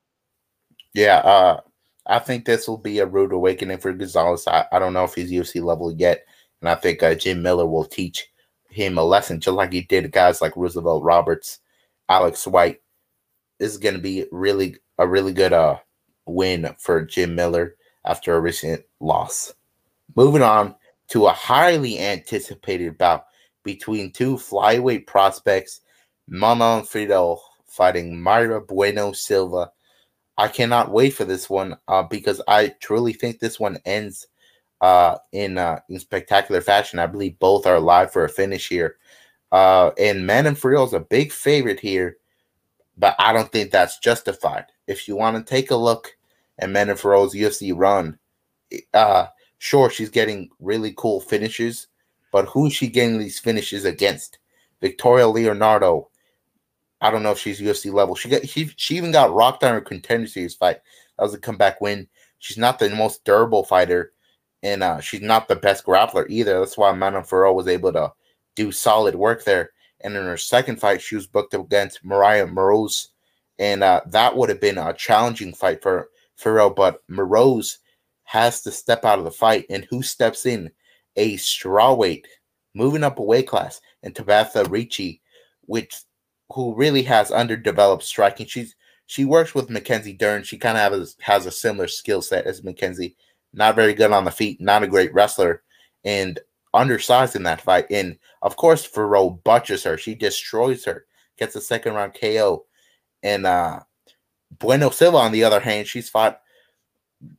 Yeah, uh, I think this will be a rude awakening for Gonzalez. I, I don't know if he's UFC level yet, and I think uh, Jim Miller will teach him a lesson, just like he did guys like Roosevelt Roberts, Alex White. This is going to be really a really good uh win for Jim Miller after a recent loss. Moving on to a highly anticipated bout between two flyweight prospects, Manon Fiorot fighting Mayra Bueno Silva I cannot wait for this one uh, because I truly think this one ends uh, in uh, in spectacular fashion. I believe both are alive for a finish here. Uh, and Manon Fiorot is a big favorite here, but I don't think that's justified. If you want to take a look at Manon Fiorot's UFC run, uh, sure she's getting really cool finishes, but who's she getting these finishes against? Victoria Leonardo, I don't know if she's UFC level. She got she she even got rocked on her contender series fight. That was a comeback win. She's not the most durable fighter, and uh, she's not the best grappler either. That's why Manon Fiorot was able to do solid work there. And in her second fight, she was booked against Maryna Moroz, and uh, that would have been a challenging fight for Fiorot. But Moroz has to step out of the fight, and who steps in? A strawweight, moving up a weight class, and Tabatha Ricci, which who really has underdeveloped striking. She's she works with Mackenzie Dern. She kind of has, has a similar skill set as Mackenzie. Not very good on the feet, not a great wrestler, and undersized in that fight. And of course, Fiorot butches her. She destroys her, gets a second round KO. And uh Bueno Silva, on the other hand, she's fought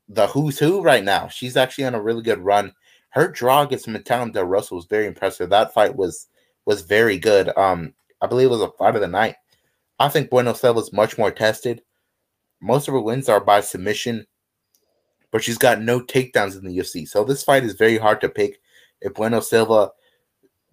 the who's who right now. She's actually on a really good run. Her draw against Montana De La Rosa was very impressive. That fight was was very good. Um, I believe it was a fight of the night. I think Bueno Silva is much more tested. Most of her wins are by submission, but she's got no takedowns in the UFC. So this fight is very hard to pick. If Bueno Silva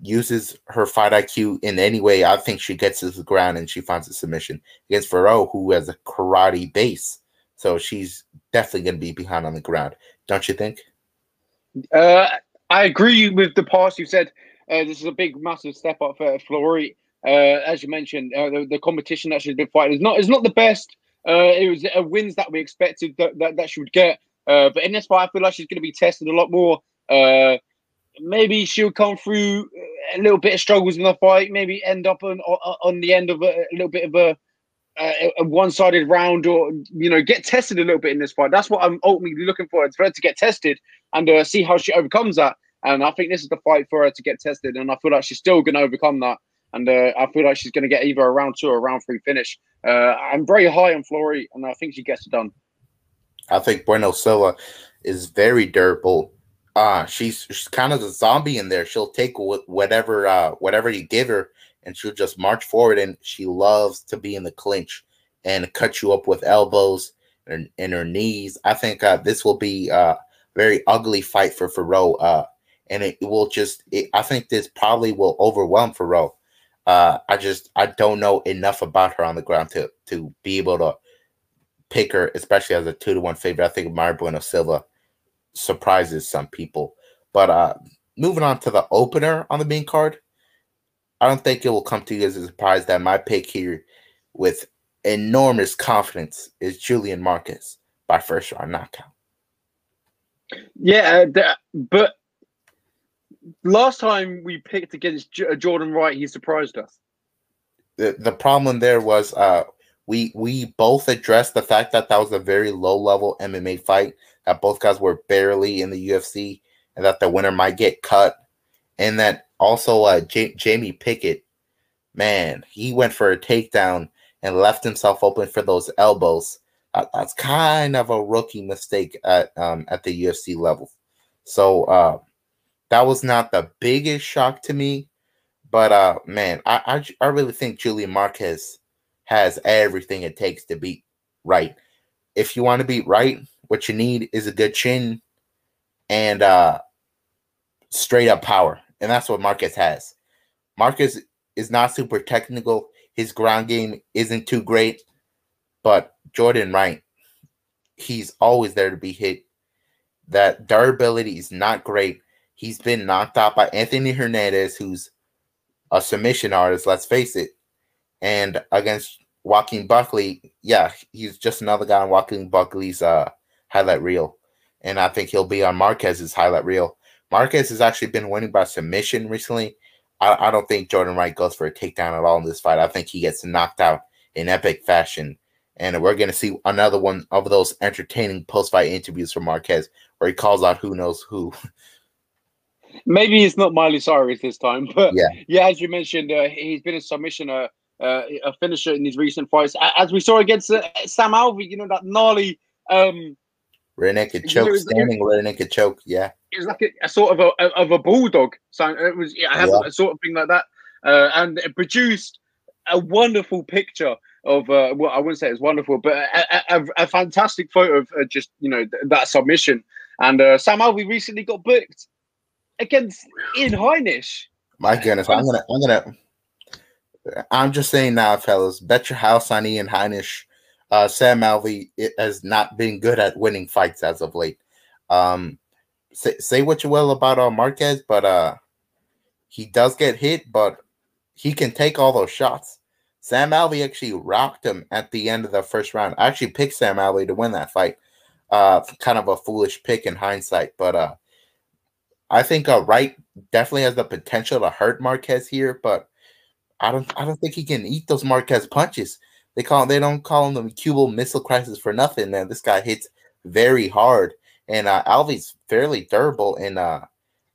uses her fight IQ in any way, I think she gets to the ground and she finds a submission against Fiorot, who has a karate base. So she's definitely going to be behind on the ground, don't you think? Uh, I agree with the past. You said uh, this is a big, massive step up for Fleury. Uh, as you mentioned, uh, the, the, competition that she's been fighting is not is not the best. Uh, it was uh, wins that we expected that, that, that she would get. But in this fight, I feel like she's going to be tested a lot more. Maybe she'll come through a little bit of struggles in the fight. Maybe end up on on the end of a, a little bit of a a, one-sided round or you know get tested a little bit in this fight. That's what I'm ultimately looking for. It's for her to get tested and uh, see how she overcomes that. And I think this is the fight for her to get tested. And I feel like she's still going to overcome that. And uh, I feel like she's going to get either a round two or a round three finish. Uh, I'm very high on Fleury, and I think she gets it done. I think Bueno Silva is very durable. Uh, she's she's kind of a zombie in there. She'll take whatever uh, whatever you give her, and she'll just march forward. And she loves to be in the clinch and cut you up with elbows and, and her knees. I think uh, this will be a very ugly fight for Fiorot. Uh, and it will just, it, I think this probably will overwhelm Fiorot. Uh, I just, I don't know enough about her on the ground to to be able to pick her, especially as a two to one favorite. I think Mayra Bueno Silva surprises some people. But uh, moving on to the opener on the main card, I don't think it will come to you as a surprise that my pick here with enormous confidence is Julian Marquez by first round knockout. Yeah, uh, but last time we picked against uh, Jordan Wright, he surprised us. The the problem there was uh we we both addressed the fact that that was a very low level MMA fight that both guys were barely in the UFC and that the winner might get cut. And that also uh J- Jamie Pickett man he went for a takedown and left himself open for those elbows. Uh, that's kind of a rookie mistake at um at the UFC level. So uh that was not the biggest shock to me, but uh, man, I, I I really think Julian Marquez has everything it takes to beat Wright. If you want to beat Wright, what you need is a good chin and uh, straight up power, and that's what Marquez has. Marquez is not super technical. His ground game isn't too great, but Jordan Wright, he's always there to be hit. That durability is not great He's been knocked out by Anthony Hernandez, who's a submission artist, let's face it. And against Joaquin Buckley, yeah, he's just another guy on Joaquin Buckley's uh, highlight reel. And I think he'll be on Marquez's highlight reel. Marquez has actually been winning by submission recently. I, I don't think Jordan Wright goes for a takedown at all in this fight. I think he gets knocked out in epic fashion. And we're going to see another one of those entertaining post fight interviews from Marquez where he calls out who knows who. Maybe it's not Miley Cyrus this time, but yeah, yeah as you mentioned, uh, he's been a submission, uh, uh, a finisher in his recent fights, as we saw against uh, Sam Alvey. You know that gnarly um, rear naked choke, standing rear naked choke. Yeah, it was like a, a, sort of a of a bulldog. So it was yeah, I yeah. a sort of thing like that, uh, and it produced a wonderful picture of uh, well, I wouldn't say it's wonderful, but a, a, a fantastic photo of uh, just you know th- that submission. And uh, Sam Alvey recently got booked against Ian Heinisch. My goodness, I'm gonna, I'm gonna, I'm just saying now, fellas, bet your house on Ian Heinisch. Uh, Sam Alvey has not been good at winning fights as of late. Um, say, say what you will about uh, Marquez, but uh, he does get hit, but he can take all those shots. Sam Alvey actually rocked him at the end of the first round. I actually picked Sam Alvey to win that fight. Uh, kind of a foolish pick in hindsight, but uh, I think uh, Wright definitely has the potential to hurt Marquez here, but I don't I don't think he can eat those Marquez punches. They call they don't call him the Cuban Missile Crisis for nothing. Man, this guy hits very hard, and uh, Alvey's fairly durable, and uh,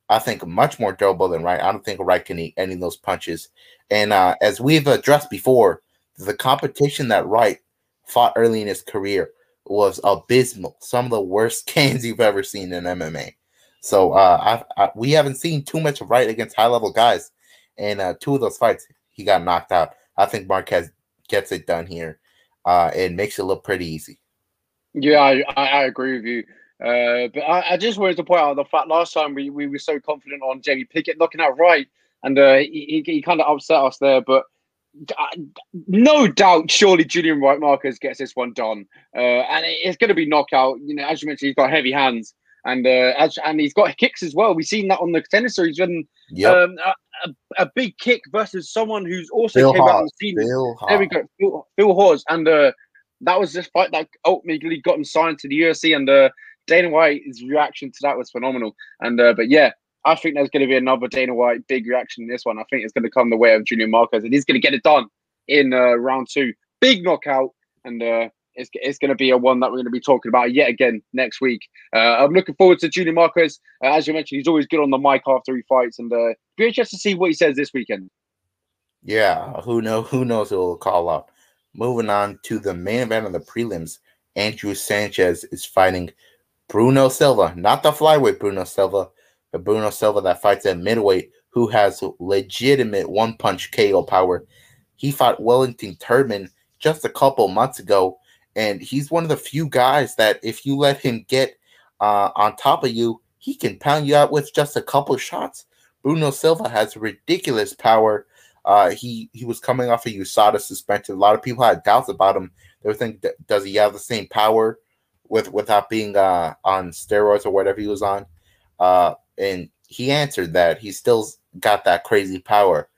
I think much more durable than Wright. I don't think Wright can eat any of those punches. And uh, as we've addressed before, the competition that Wright fought early in his career was abysmal. Some of the worst cans you've ever seen in MMA. So uh, I, I, we haven't seen too much of Wright against high level guys, and uh, two of those fights he got knocked out. I think Marquez gets it done here, uh, and makes it look pretty easy. Yeah, I, I agree with you. Uh, but I, I, just wanted to point out the fact last time we, we were so confident on Jamie Pickett knocking out Wright, and uh, he, he, he kind of upset us there. But uh, no doubt, surely Julian Wright Marquez gets this one done, uh, and it's going to be knockout. You know, as you mentioned, he's got heavy hands. and uh, as, and he's got kicks as well. We've seen that on the tennis series when Yep. um, a, a, big kick versus someone who's also came out on Hawes. the scene. Phil There we go, Phil, Phil Hawes, and uh, that was this fight that ultimately got him signed to the UFC, and uh, Dana White's reaction to that was phenomenal. And uh, but yeah, I think there's going to be another Dana White big reaction in this one. I think it's going to come the way of Junior Marcos, and he's going to get it done in uh, round two. Big knockout, and uh, it's, it's going to be a one that we're going to be talking about yet again next week. Uh, I'm looking forward to Junior Marquez. Uh, as you mentioned, he's always good on the mic after he fights, and uh, be interested to see what he says this weekend. Yeah, who know who knows who will call out. Moving on to the main event of the prelims, Andrew Sanchez is fighting Bruno Silva, not the flyweight Bruno Silva, the Bruno Silva that fights at middleweight, who has legitimate one punch KO power. He fought Wellington Turman just a couple months ago, and he's one of the few guys that if you let him get uh, on top of you, he can pound you out with just a couple shots. Bruno Silva has ridiculous power. Uh, he he was coming off a USADA suspension. A lot of people had doubts about him. They were thinking, does he have the same power with without being uh, on steroids or whatever he was on? Uh, and he answered that he still got that crazy power.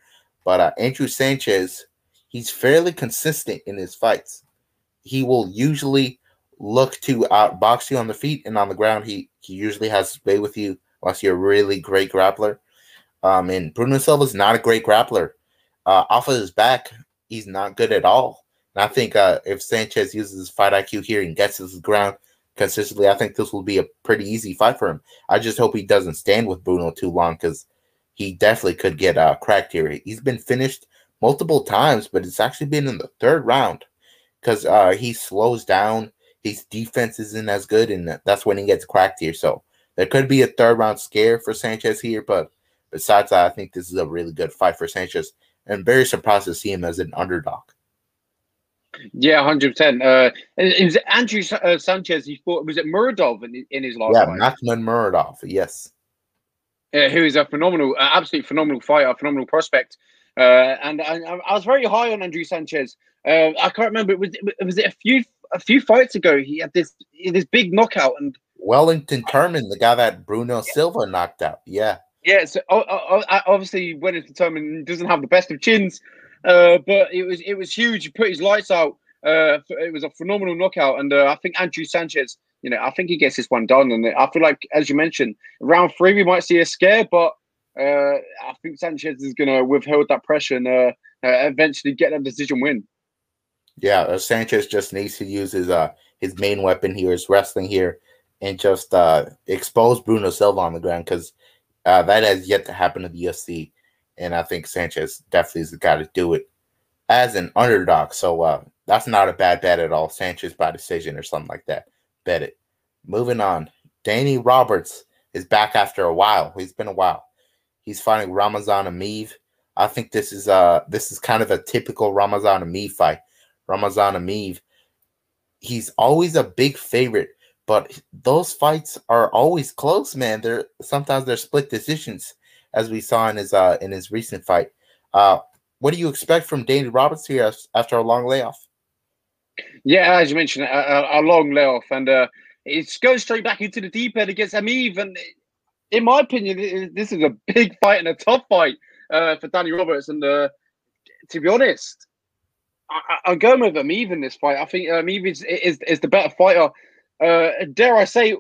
But uh, Andrew Sanchez, he's fairly consistent in his fights. He will usually look to outbox you on the feet and on the ground. He he usually has his way with you unless you're a really great grappler. Um, and Bruno Silva is not a great grappler. Uh, off of his back, he's not good at all. And I think uh, if Sanchez uses his fight IQ here and gets his ground consistently, I think this will be a pretty easy fight for him. I just hope he doesn't stand with Bruno too long because he definitely could get uh, cracked here. He's been finished multiple times, but it's actually been in the third round because uh, he slows down. His defense isn't as good, and that's when he gets cracked here. So there could be a third round scare for Sanchez here, but besides that, I think this is a really good fight for Sanchez. And very surprised to see him as an underdog. Yeah, hundred percent. Uh, it was Andrew uh, Sanchez. He fought. Was it Muradov in, in his last Yeah, fight? Muradov. Yes. uh, who is a phenomenal, uh, absolutely phenomenal fighter, phenomenal prospect. Uh, and I, I was very high on Andrew Sanchez. Uh, I can't remember. It was, was it a few a few fights ago? He had this this big knockout, and Wellington Turman, the guy that Bruno Silva knocked out. Yeah. yeah, so o- o- o- obviously when it's determined, doesn't have the best of chins, uh, but it was it was huge. He put his lights out. Uh, it was a phenomenal knockout, and uh, I think Andrew Sanchez. You know, I think he gets this one done, and I feel like, as you mentioned, round three we might see a scare, but uh, I think Sanchez is going to withhold that pressure and uh, uh, eventually get that decision win. Yeah, uh, Sanchez just needs to use his uh his main weapon here, his wrestling here, and just uh expose Bruno Silva on the ground because uh, that has yet to happen to the UFC, and I think Sanchez definitely is the guy to do it as an underdog. So uh that's not a bad bet at all. Sanchez by decision or something like that. Bet it. Moving on, Danny Roberts is back after a while. He's been a while. He's fighting Ramazan Emeev. I think this is uh this is kind of a typical Ramazan Emeev fight. Ramazan Emeev, he's always a big favorite, but those fights are always close, man. They're sometimes they're split decisions, as we saw in his uh in his recent fight. Uh, what do you expect from Danny Roberts here after a long layoff? Yeah, as you mentioned, a, a, long layoff, and uh, it's going straight back into the deep end against Emeev. And in my opinion, this is a big fight and a tough fight uh, for Danny Roberts. And uh, to be honest, I, I'm going with Emeev in this fight. I think Emeev is, is is the better fighter. Uh, dare I say,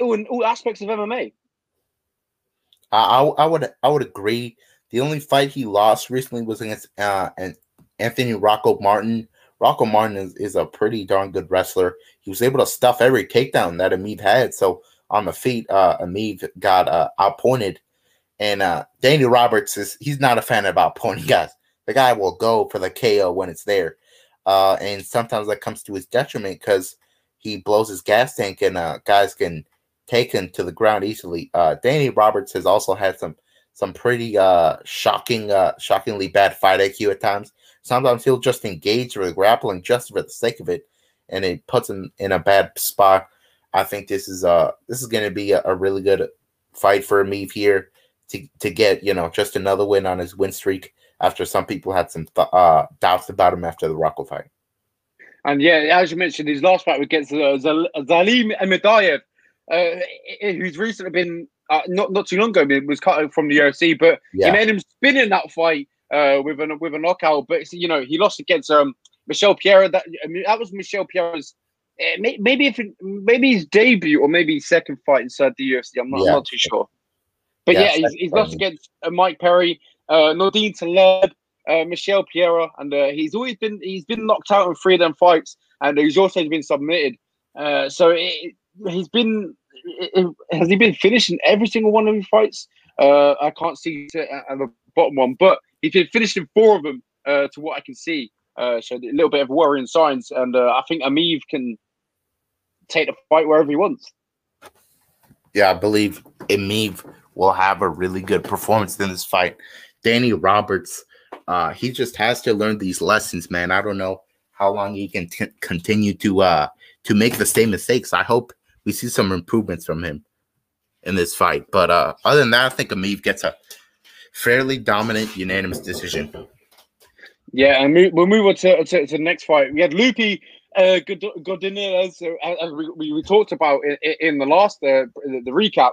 all in all aspects of MMA. I, I I would I would agree. The only fight he lost recently was against uh and Anthony Rocco Martin. Rocco Martin is, is a pretty darn good wrestler. He was able to stuff every takedown that Emeev had. So on the feet, uh Emeev got uh outpointed. And uh Danny Roberts is he's not a fan of outpointing guys. The guy will go for the KO when it's there. Uh and sometimes that comes to his detriment because he blows his gas tank and uh guys can take him to the ground easily. Uh Danny Roberts has also had some some pretty uh shocking uh shockingly bad fight IQ at times. Sometimes he'll just engage with grappling just for the sake of it, and it puts him in a bad spot. I think this is uh this is gonna be a, a really good fight for Emeev here to to get you know just another win on his win streak after some people had some th- uh doubts about him after the Rocco fight. And yeah, as you mentioned, his last fight against uh, Zal- Zelim Imadaev. uh, who's recently been uh, not not too long ago was cut from the UFC, but yeah. he made him spin in that fight uh, with a with a knockout. But you know he lost against um, Michel Pereira. That I mean, that was Michel Pereira's uh, maybe if it, maybe his debut or maybe his second fight inside the UFC. I'm not, yeah. I'm not too sure. But yeah, yeah he's, he's lost against uh, Mike Perry, uh, Nordine Taleb, uh, Michel Pereira, and uh, he's always been he's been knocked out in three of them fights, and he's also been submitted. Uh, so it, he's been it, has he been finishing every single one of his fights? Uh, I can't see at the bottom one, but he's been finishing four of them uh, to what I can see. Uh, so a little bit of worrying signs, and I think Emeev can take the fight wherever he wants. Yeah, I believe Emeev will have a really good performance in this fight. Danny Roberts, uh, he just has to learn these lessons, man. I don't know how long he can t- continue to uh to make the same mistakes. I hope we see some improvements from him in this fight. But uh, other than that, I think Emeev gets a fairly dominant, unanimous decision. Yeah, and we'll move on to, to, to the next fight. We had Loopy uh, Godinez, as we, we, talked about in, in the last uh, the, recap.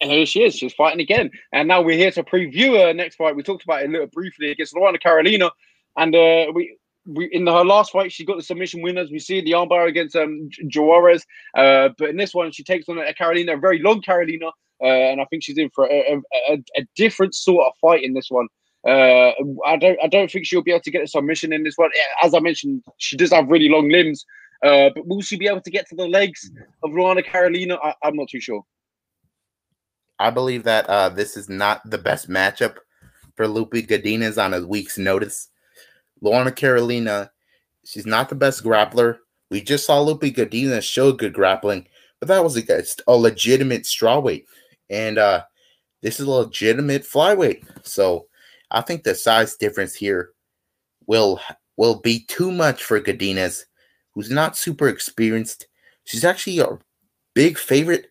And here she is, she's fighting again. And now we're here to preview her next fight. We talked about it a little briefly against Luana Carolina. And uh, we we in her last fight, she got the submission winners. We see the armbar against um Juarez, uh, but in this one, she takes on a Carolina, a very long Carolina, uh, and I think she's in for a, a, a, different sort of fight in this one. Uh, I don't I don't think she'll be able to get a submission in this one. As I mentioned, she does have really long limbs, uh, but will she be able to get to the legs of Luana Carolina? I, am not too sure. I believe that uh, this is not the best matchup for Loopy Godinez on a week's notice. Luana Carolina, she's not the best grappler. We just saw Loopy Godinez show good grappling, but that was against a legitimate strawweight. And uh, this is a legitimate flyweight. So I think the size difference here will will be too much for Godinez, who's not super experienced. She's actually a big favorite.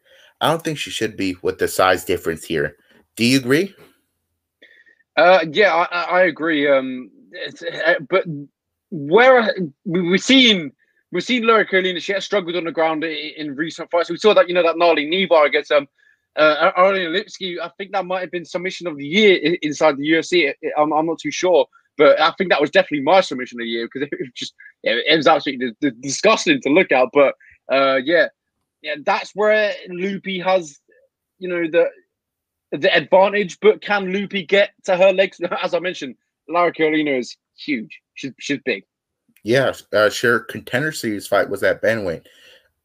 I don't think she should be with the size difference here. Do you agree? Uh, yeah, I, I agree. Um, uh, but where we've seen we've seen Luana Carolina, she has struggled on the ground in, recent fights. We saw that you know that gnarly knee bar against um uh, Lipski. I think that might have been submission of the year inside the UFC. I'm, I'm not too sure, but I think that was definitely my submission of the year because it was just it was absolutely disgusting to look at. But uh, yeah, yeah, that's where Loopy has you know the the advantage. But can Loopy get to her legs? As I mentioned, Luana Carolina is huge. She's she's big. Yeah, uh, sure. Contender series fight was at bantamweight.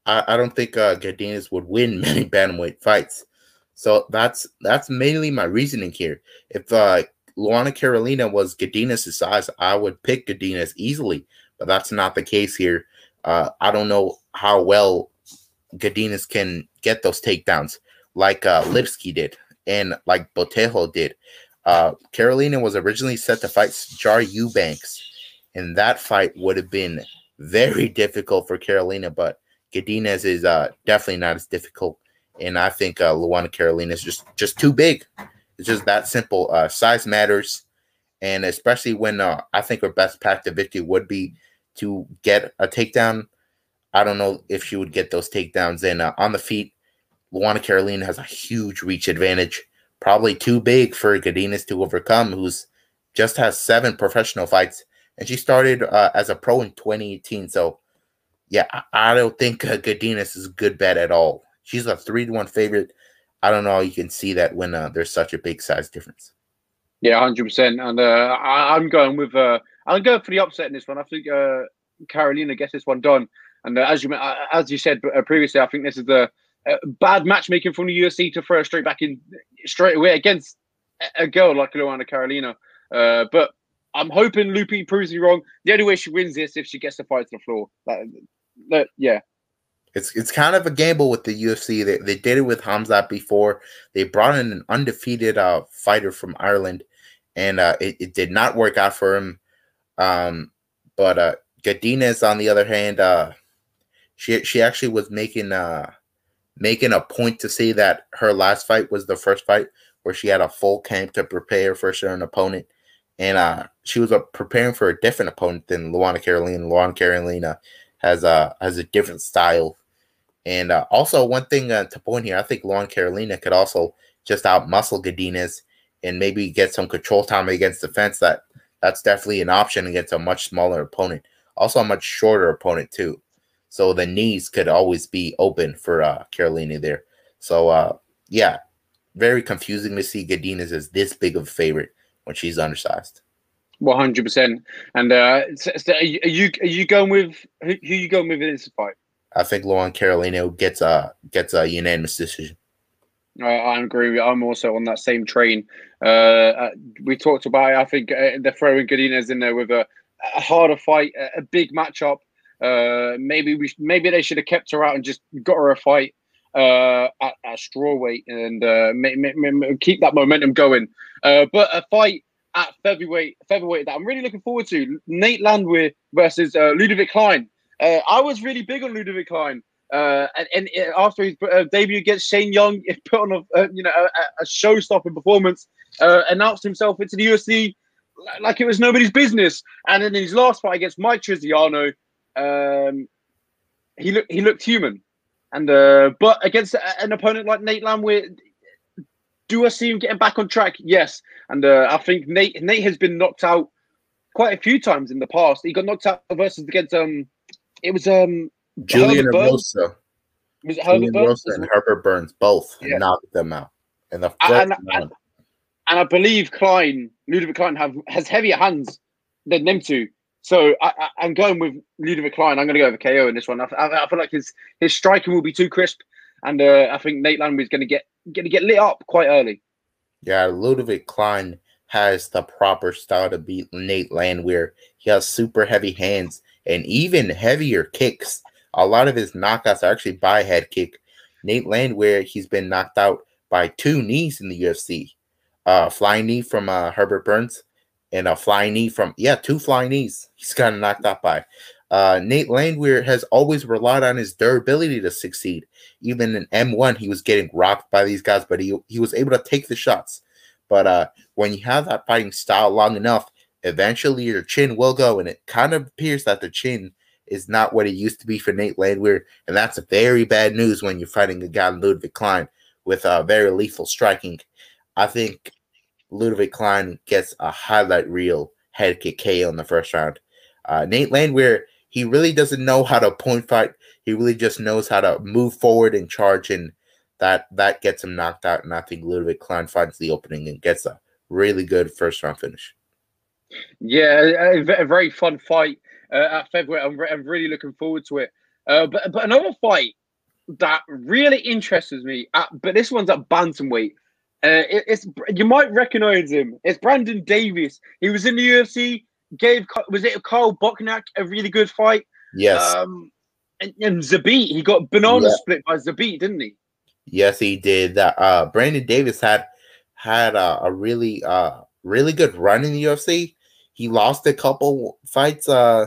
I, I don't think uh, Godinez would win many bantamweight fights. So that's that's mainly my reasoning here. If uh, Luana Carolina was Godinez's size, I would pick Godinez easily, but that's not the case here. Uh, I don't know how well Godinez can get those takedowns like uh, Lipski did and like Botelho did. Uh, Carolina was originally set to fight Jar Eubanks, and that fight would have been very difficult for Carolina, but Godinez is uh, definitely not as difficult. And I think uh, Luana Carolina is just just too big. It's just that simple. Uh, size matters, and especially when uh, I think her best path to victory would be to get a takedown. I don't know if she would get those takedowns. And uh, on the feet, Luana Carolina has a huge reach advantage probably too big for Godinez to overcome, who's just has seven professional fights, and she started uh, as a pro in 2018. So, yeah, I, don't think uh, Godinez is a good bet at all. She's a three to one favorite. I don't know. You can see that when uh, there's such a big size difference. Yeah, hundred percent. And uh, I, am going with. Uh, I'm going for the upset in this one. I think uh, Carolina gets this one done. And uh, as you uh, as you said uh, previously, I think this is the uh, bad matchmaking from the UFC to throw straight back in straight away against a girl like Luana Carolina. Uh, but I'm hoping Loopy proves me wrong. The only way she wins this if she gets the fight to the floor. Like, yeah. It's it's kind of a gamble with the UFC. They, they did it with Hamzat before. They brought in an undefeated uh, fighter from Ireland, and uh, it, it did not work out for him. Um, but uh, on the other hand, uh, she she actually was making uh, making a point to say that her last fight was the first fight where she had a full camp to prepare for a certain opponent. And uh, she was uh, preparing for a different opponent than Luana Carolina. Luana Carolina has a has a different style, And uh, also, one thing uh, to point here, I think Luana Carolina could also just out muscle Godinez and maybe get some control time against the fence. That that's definitely an option against a much smaller opponent, also a much shorter opponent too. So the knees could always be open for uh, Carolina there. So uh, yeah, very confusing to see Godinez as this big of a favorite when she's undersized. One hundred percent. And uh, so, so are you are you going with who, who you going with in this fight? I think Luana Carolina gets a gets a unanimous decision. I, I agree. I'm also on that same train. Uh, uh, we talked about. I think uh, they're throwing Godinez in there with a, a harder fight, a, a big matchup. Uh, maybe we maybe they should have kept her out and just got her a fight uh, at, at straw weight and uh, may, may, may keep that momentum going. Uh, but a fight at featherweight, featherweight that I'm really looking forward to: Nate Landwehr versus uh, Ludovit Klein. Uh, I was really big on Ludovic Klein. Uh, and, and after his uh, debut against Shane Young, he put on a, uh, you know a, a show-stopping performance, uh, announced himself into the UFC like it was nobody's business. And then in his last fight against Mike Trizano, um, he looked he looked human. And uh, but against an opponent like Nate Landwehr, do I see him getting back on track? Yes. And uh, I think Nate Nate has been knocked out quite a few times in the past. He got knocked out versus against um, it was um Julian Erosa. Was it Herbert Burns? and Herbert Burns both yeah. knocked them out in the first and, and, and, I believe Klein, Ludovit Klein, have has heavier hands than them two. So I, am going with Ludovit Klein. I'm going to go with KO in this one. I, I, I, feel like his his striking will be too crisp, and uh, I think Nate Landwehr is going to get going to get lit up quite early. Yeah, Ludovit Klein has the proper style to beat Nate Landwehr. He has super heavy hands and even heavier kicks. A lot of his knockouts are actually by head kick. Nate Landwehr, he's been knocked out by two knees in the UFC. Uh, flying knee from uh, Herbert Burns and a flying knee from, yeah, two flying knees. He's gotten knocked out by. Uh, Nate Landwehr has always relied on his durability to succeed. Even in M1, he was getting rocked by these guys, but he, he was able to take the shots. But uh, when you have that fighting style long enough, eventually your chin will go, and it kind of appears that the chin is not what it used to be for Nate Landwehr, and that's very bad news when you're fighting a guy Ludovit Klein with uh, very lethal striking. I think Ludovit Klein gets a highlight reel head kick KO in the first round. Uh, Nate Landwehr, he really doesn't know how to point fight. He really just knows how to move forward and charge, and that that gets him knocked out. And I think Ludovit Klein finds the opening and gets a really good first round finish. Yeah, a, very fun fight uh, at February. I'm, I'm, really looking forward to it. Uh, but but another fight that really interests me, at, but this one's at bantamweight. Uh, it, it's you might recognize him. It's Brandon Davis. He was in the UFC. Gave was it Kyle Bochniak a really good fight? Yes. Um, and, and Zabit, he got banana yeah. split by Zabit, didn't he? Yes, he did. That uh, Brandon Davis had had a, a really uh really good run in the UFC. He lost a couple fights uh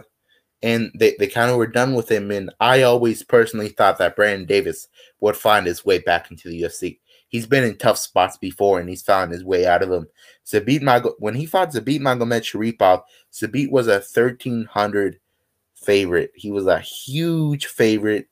and they, they kind of were done with him. And I always personally thought that Brandon Davis would find his way back into the UFC. He's been in tough spots before, and he's found his way out of them. Zabit Mag- when he fought Zabit Magomedsharipov, Zabit was a thirteen hundred favorite. He was a huge favorite.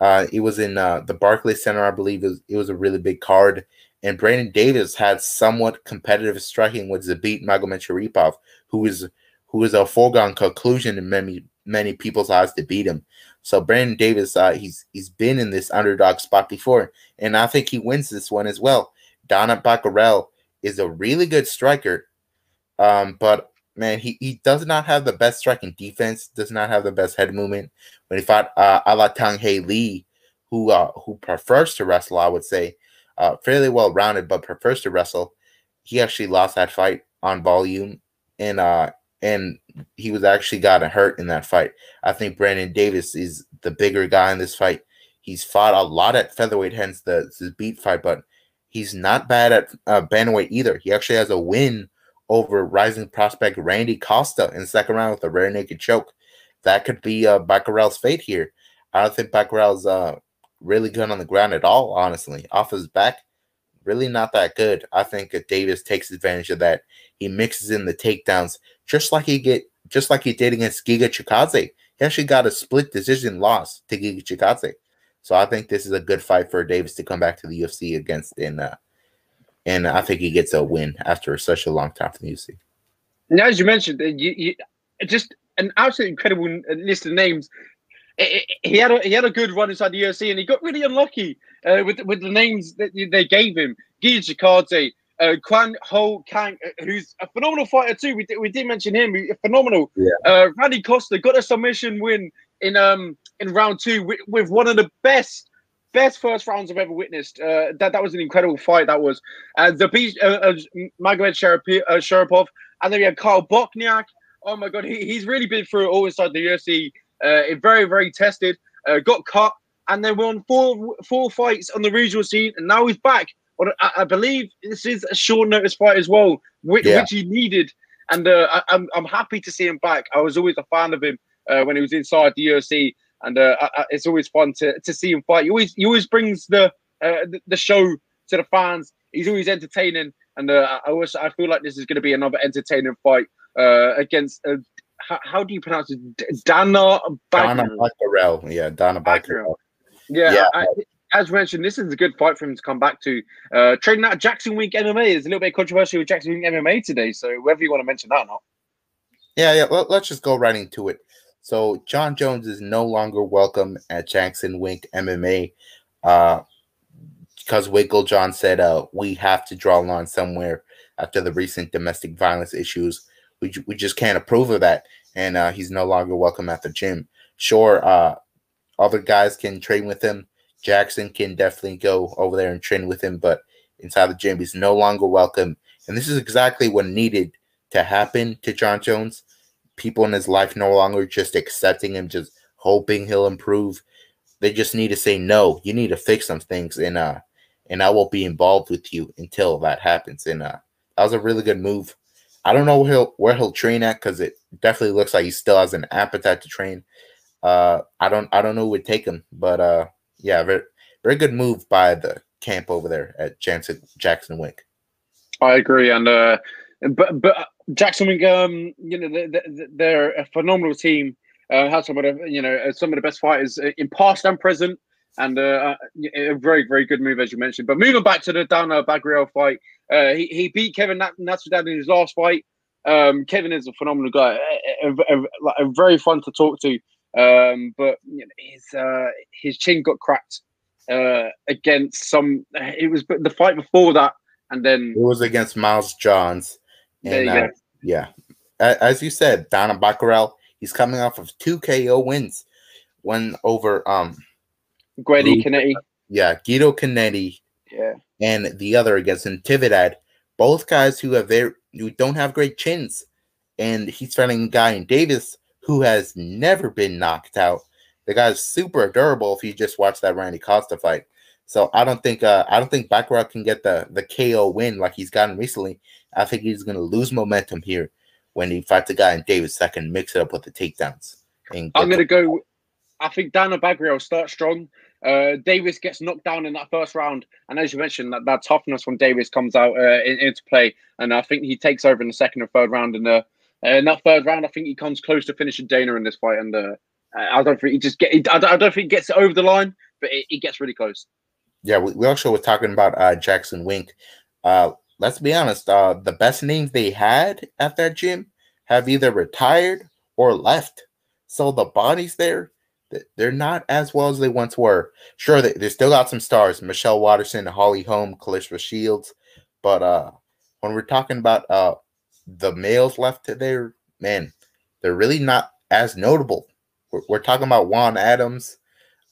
Uh, it was in uh, the Barclays Center, I believe. It was, it was a really big card. And Brandon Davis had somewhat competitive striking with Zabit Magomedsharipov, who is who is a foregone conclusion in many many people's eyes to beat him. So Brandon Davis, uh, he's he's been in this underdog spot before, and I think he wins this one as well. Danaa Batgerel is a really good striker, um, but man, he, he does not have the best striking defense, does not have the best head movement. When he fought uh, Alateng Heili, who uh, who prefers to wrestle, I would say, uh, fairly well rounded, but prefers to wrestle. He actually lost that fight on volume, and uh, and he was actually got hurt in that fight. I think Brandon Davis is the bigger guy in this fight. He's fought a lot at featherweight, hence the, the beat fight, but he's not bad at uh, bantamweight either. He actually has a win over rising prospect Randy Costa in the second round with a rear naked choke. That could be uh, Batgerel's fate here. I don't think Batgerel's uh, really good on the ground at all, honestly. Off his back, really not that good. I think Davis takes advantage of that. He mixes in the takedowns just like he get just like he did against Giga Chikadze. He actually got a split decision loss to Giga Chikadze. So I think this is a good fight for Davis to come back to the UFC against, and uh, and I think he gets a win after such a long time from the UFC. Now, as you mentioned, uh, you, you just an absolutely incredible list of names. he had a he had a good run inside the UFC, and he got really unlucky uh, with with the names that they gave him. Giga Chikadze, uh, Kyung Ho Kang, uh, who's a phenomenal fighter too. We did, we did mention him, phenomenal. Yeah. Uh, Randy Costa got a submission win in um in round two with, with one of the best best first rounds I've ever witnessed. Uh, that that was an incredible fight. That was uh, the beast uh, uh, Magomedsharipov, and then we had Kyle Bochniak. Oh my god, he, he's really been through it all inside the UFC. Uh, very very tested. Uh, got cut, and then won four four fights on the regional scene, and now he's back. But I, I believe this is a short notice fight as well, which, yeah. which he needed. And uh, I, I'm I'm happy to see him back. I was always a fan of him uh, when he was inside the UFC and uh, I, it's always fun to, to see him fight. He always he always brings the uh, the, the, show to the fans. He's always entertaining, and uh, I always I feel like this is going to be another entertaining fight uh, against. Uh, how, how, do you pronounce it? Dana Danaa Batgerel. Yeah, Danaa Batgerel. Yeah, yeah. I, as mentioned, this is a good fight for him to come back to. Uh, trading out Jackson Wink MMA is a little bit controversial with Jackson Wink MMA today. So whether you want to mention that or not. Yeah, yeah. Let, us just go right into it. So Jon Jones is no longer welcome at Jackson Wink MMA uh, because Winkeljohn said uh, we have to draw a line somewhere after the recent domestic violence issues. We, we just can't approve of that, and uh, he's no longer welcome at the gym. Sure, uh, other guys can train with him. Jackson can definitely go over there and train with him, but inside the gym, he's no longer welcome. And this is exactly what needed to happen to Jon Jones people in his life no longer just accepting him, just hoping he'll improve. They just need to say no. You need to fix some things, and uh, and I will be involved with you until that happens. And uh, that was a really good move. I don't know where he'll where he'll train at because it definitely looks like he still has an appetite to train. Uh, I don't I don't know who would take him, but uh, yeah, very very good move by the camp over there at Jackson Jackson Wink. I agree, and uh, but but Jackson Wink, um, you know, they're a phenomenal team. Uh, has some of the, you know, uh, some of the best fighters uh, in past and present, and uh, a very, very good move as you mentioned. But moving back to the Danaa Batgerel fight, uh, he, he beat Kevin Nat- in his last fight. Um, Kevin is a phenomenal guy, a, a, a very fun to talk to. Um, but you know, his uh, his chin got cracked uh, against some. It was the fight before that, and then it was against Miles Johns and uh, yeah, as you said, Danaa Batgerel, he's coming off of two KO wins, one over um, Guidi Canetti. Yeah, Guido Canetti. Yeah, and the other against Natividad. Both guys who have very who don't have great chins, and he's fighting a guy in Davis who has never been knocked out. The guy's super durable if you just watch that Randy Costa fight. So I don't think uh, I don't think Batgerel can get the the KO win like he's gotten recently. I think he's going to lose momentum here when he fights a guy in Davis that can mix it up with the takedowns. I'm going to go. I think Danaa Batgerel start strong. Uh, Davis gets knocked down in that first round, and as you mentioned, that, that toughness from Davis comes out uh, in, into play, and I think he takes over in the second and third round. And uh, in that third round, I think he comes close to finishing Dana in this fight, and uh, I don't think he just get. I don't, I don't think he gets it over the line, but it, gets really close. Yeah, we, we also were talking about uh, Jackson Wink. Uh, let's be honest, uh, the best names they had at that gym have either retired or left. So the bodies there, they're not as well as they once were. Sure, they, they still got some stars, Michelle Waterson, Holly Holm, Claressa Shields. But uh, when we're talking about uh, the males left there, man, they're really not as notable. We're, we're talking about Juan Adams,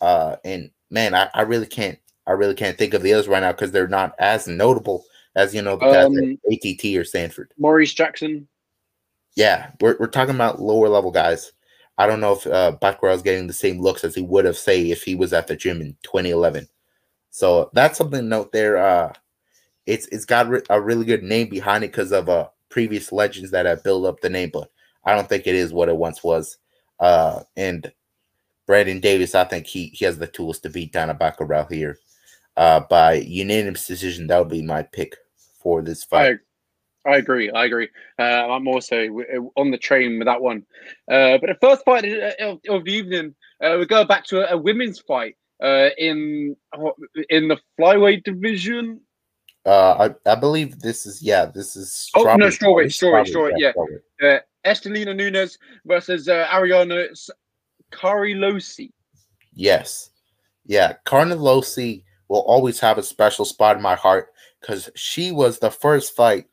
uh, and man, I, I really can't, I really can't think of the others right now because they're not as notable as you know the guys um, at ATT or Sanford. Maurice Jackson. Yeah, we're we're talking about lower level guys. I don't know if uh, is getting the same looks as he would have, say, if he was at the gym in 2011. So that's something to note there. Uh, it's it's got a really good name behind it because of uh previous legends that have built up the name, but I don't think it is what it once was. Uh, and Brandon Davis, I think he he has the tools to beat Danaa Batgerel here. Uh, by unanimous decision, that would be my pick for this fight. I, I agree. I agree. Uh, I'm also on the train with that one. Uh, but the first fight of, of the evening, uh, we go back to a, a women's fight. uh, in in the flyweight division. Uh, I, I believe this is yeah, this is oh no, strawweight, strawweight, strawweight, yeah. yeah. Uh, Estelina Nunes versus uh, Ariane Carnelossi. Yes, yeah, Carnelossi will always have a special spot in my heart because she was the first fight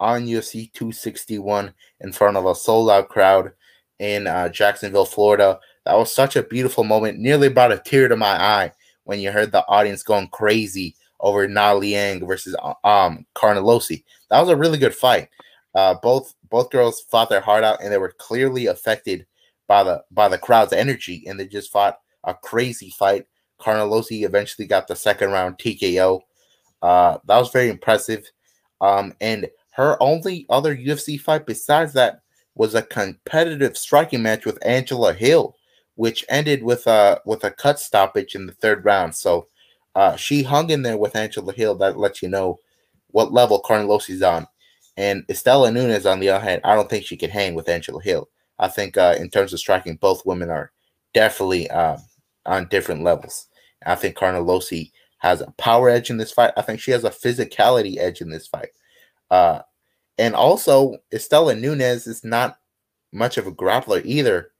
on UFC 261 in front of a sold out crowd in uh, Jacksonville, Florida. That was such a beautiful moment. Nearly brought a tear to my eye when you heard the audience going crazy over Na Liang versus um Carnelossi. That was a really good fight. Uh, both both girls fought their heart out, and they were clearly affected by the by the crowd's energy, and they just fought a crazy fight. Carnelossi eventually got the second round TKO. Uh, that was very impressive. Um, and her only other UFC fight besides that was a competitive striking match with Angela Hill, which ended with a with a cut stoppage in the third round. So uh, she hung in there with Angela Hill. That lets you know what level Carnelossi's on. And Istela Nunes, on the other hand, I don't think she can hang with Angela Hill. I think uh, in terms of striking, both women are definitely uh, on different levels. I think Carnelossi has a power edge in this fight. I think she has a physicality edge in this fight. Uh, and also, Istela Nunes is not much of a grappler either.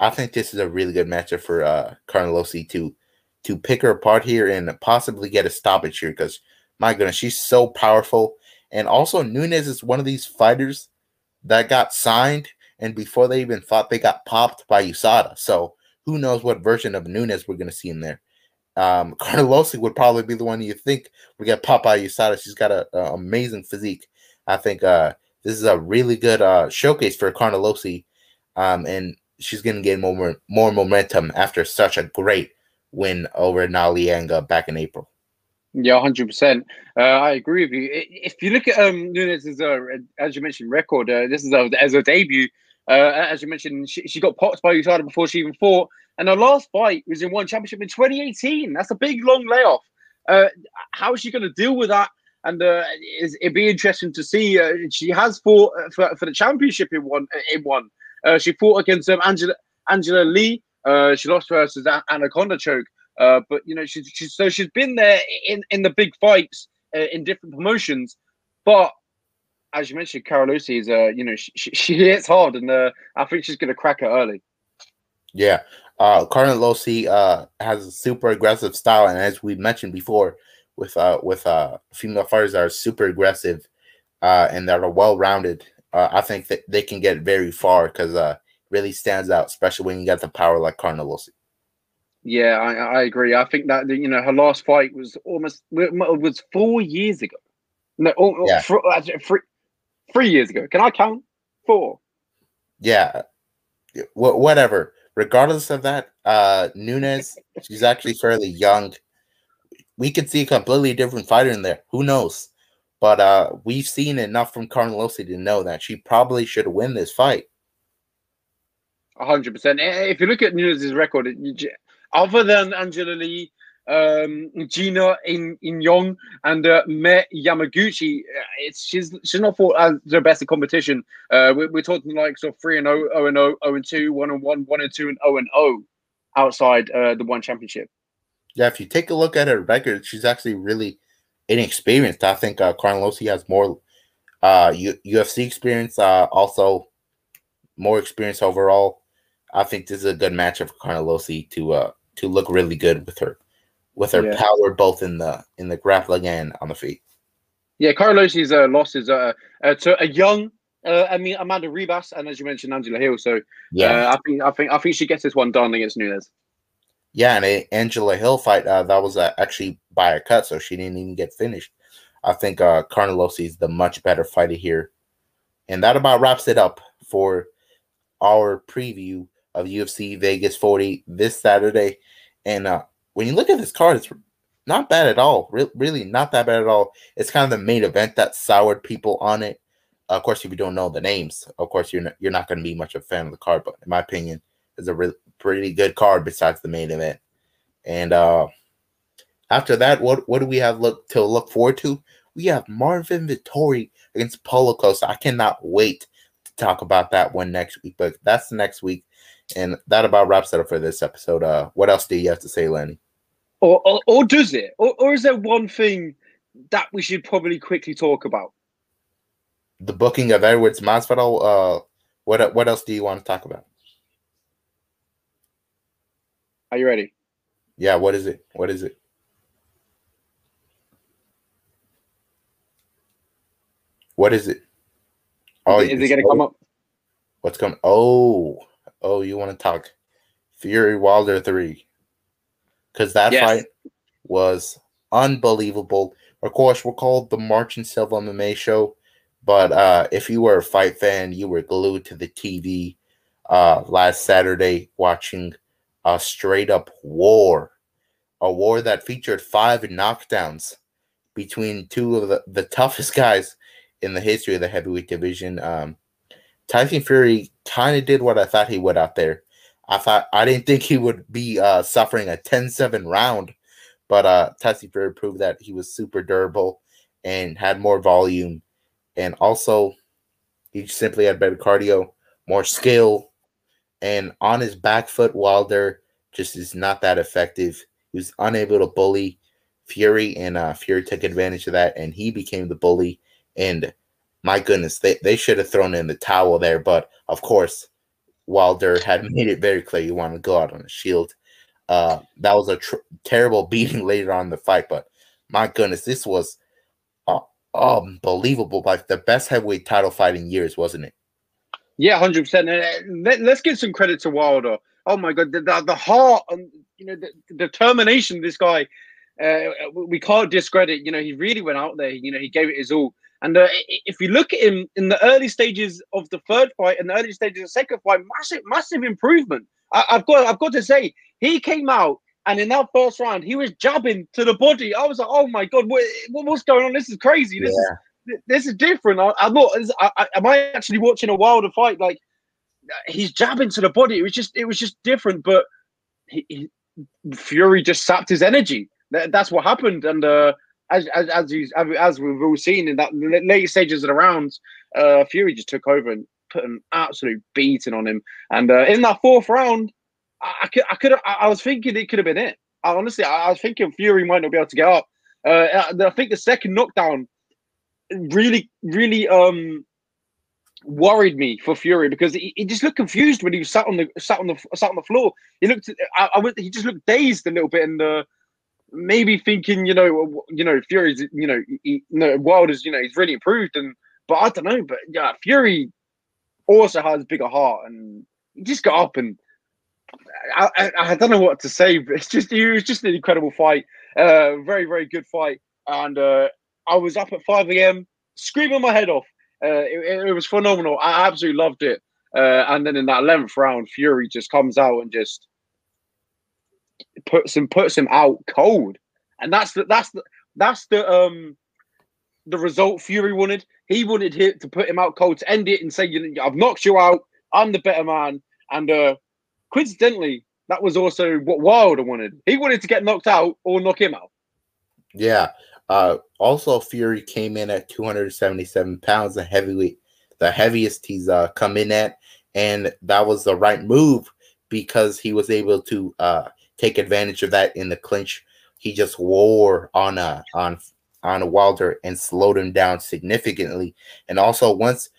I think this is a really good matchup for uh, Carnelossi to to pick her apart here and possibly get a stoppage here because my goodness, she's so powerful. And also, Nunes is one of these fighters that got signed, and before they even fought, they got popped by USADA. So who knows what version of Nunes we're going to see in there. Um, Carnelossi would probably be the one you think would get popped by USADA. She's got an amazing physique. I think uh, this is a really good uh, showcase for Carnelossi, um, and she's going to get more more momentum after such a great win over Na Lianga back in April. Yeah, hundred uh, percent. I agree with you. If you look at um, Nunes' uh, as you mentioned record, uh, this is a, as a debut. Uh, as you mentioned, she, she got popped by USADA before she even fought, and her last fight was in one championship in 2018. That's a big long layoff. Uh, how is she going to deal with that? And uh, it'd be interesting to see. Uh, she has fought uh, for, for the championship in one. In one, uh, she fought against um, Angela Angela Lee uh, she lost versus Anaconda choke. Uh, but you know, she's, she's so she's been there in in the big fights uh, in different promotions. But as you mentioned, Carnelossi is uh, you know, she, she hits hard, and uh, I think she's gonna crack it early. Yeah, uh, Carnelossi uh has a super aggressive style, and as we mentioned before, with uh with uh female fighters that are super aggressive, uh, and that are well rounded. Uh, I think that they can get very far because uh really stands out, especially when you got the power like Carnelossi. Yeah, I, I agree. I think that you know her last fight was almost was four years ago. No, oh, yeah. three, three years ago. Can I count four? Yeah, whatever. Regardless of that, uh Nunes, she's actually fairly young. We could see a completely different fighter in there. Who knows? But uh we've seen enough from Carnelossi to know that she probably should win this fight hundred percent. If you look at Nunes' record, other than Angela Lee, um, Gina in in Young and uh, Mei Yamaguchi, uh, it's she's she's not fought as the best in competition. Uh, we're, we're talking like of three and 0, 0 and 0, 0 and 2, 1 and 1, 1 and 2, and 0 and 0 outside uh, the one championship. Yeah, if you take a look at her record, she's actually really inexperienced. I think uh, Carnelossi has more uh, U- UFC experience, uh, also more experience overall. I think this is a good matchup for Carnelossi to uh to look really good with her with her yeah. power both in the in the grappling and on the feet. Yeah, Carnelossi's uh, loss is uh, uh, to a young uh, I mean Amanda Ribas and as you mentioned Angela Hill. So yeah, uh, I think I think I think she gets this one done against Nunes. Yeah, and a Angela Hill fight uh, that was uh, actually by a cut, so she didn't even get finished. I think uh, Carnelossi is the much better fighter here, and that about wraps it up for our preview of UFC Vegas 40 this Saturday. And uh, when you look at this card, it's not bad at all. Re- really, not that bad at all. It's kind of the main event that soured people on it. Uh, of course, if you don't know the names, of course you're not, you're not going to be much of a fan of the card. But in my opinion, it's a re- pretty good card besides the main event. And uh, after that, what what do we have look to look forward to? We have Marvin Vettori against Paulo Costa. I cannot wait to talk about that one next week. But that's next week. And that about wraps it up for this episode. Uh, what else do you have to say, Lenny? Or, or, or does it? Or, or is there one thing that we should probably quickly talk about? The booking of Edwards Masvidal. Uh, what what else do you want to talk about? Are you ready? Yeah. What is it? What is it? What is it? Oh, is, it, it gonna come up? What's coming? Oh, oh, you want to talk Fury Wilder three? Because that yes. fight was unbelievable. Of course, we're called the March Silva MMA show, but uh, if you were a fight fan, you were glued to the TV uh, last Saturday watching a straight up war, a war that featured five knockdowns between two of the, the toughest guys in the history of the heavyweight division. Um, Tyson Fury kind of did what I thought he would out there. I thought I didn't think he would be uh, suffering a 10-7 round, but uh, Tyson Fury proved that he was super durable and had more volume, and also he simply had better cardio, more skill, and on his back foot, Wilder just is not that effective. He was unable to bully Fury, and uh, Fury took advantage of that, and he became the bully and my goodness, they, they should have thrown in the towel there. But of course, Wilder had made it very clear you want to go out on a shield. Uh, that was a tr- terrible beating later on the fight, but my goodness, this was uh, unbelievable. Like the best heavyweight title fight in years, wasn't it? Yeah, hundred percent. Let, us give some credit to Wilder. Oh my god, the, the, the heart and you know the, the determination. This guy, uh, we can't discredit. You know, he really went out there. You know, he gave it his all. And uh, if you look at him in the early stages of the third fight and the early stages of the second fight, massive, massive improvement. I, have got, I've got to say, he came out and in that first round, he was jabbing to the body. I was like, oh my god, what, what's going on? This is crazy. This yeah. is this is different. I, am not. I, I, am I actually watching a Wilder fight? Like he's jabbing to the body. It was just, it was just different. But he, he, Fury just sapped his energy. That, that's what happened, and. uh as as as, you, as we've all seen in that late stages of the rounds, uh, Fury just took over and put an absolute beating on him. And uh, in that fourth round, I, I could I could I was thinking it could have been it. I, honestly, I, I, was thinking Fury might not be able to get up. Uh, I think the second knockdown really really um worried me for Fury because he, he, just looked confused when he was sat on the sat on the sat on the floor. He looked, I, I he just looked dazed a little bit, and uh, maybe thinking, you know, you know, Fury's, you know, he, no, Wilder's, you know, he's really improved, and but I don't know, but yeah, Fury also has a bigger heart, and he just got up and I, I, I don't know what to say, but it's just it was just an incredible fight, uh, very very good fight, and uh, I was up at five a.m. screaming my head off. Uh, it, it was phenomenal. I absolutely loved it. Uh, and then in that eleventh round, Fury just comes out and just puts him puts him out cold, and that's the that's the that's the um the result Fury wanted. He wanted him to put him out cold to end it and say, "I've knocked you out. I'm the better man." And uh coincidentally, that was also what Wilder wanted. He wanted to get knocked out or knock him out. Yeah. Uh, also, Fury came in at 277 pounds, the heavyweight, the heaviest he's uh, come in at, and that was the right move because he was able to uh, take advantage of that in the clinch. He just wore on a on on a Wilder and slowed him down significantly. And also once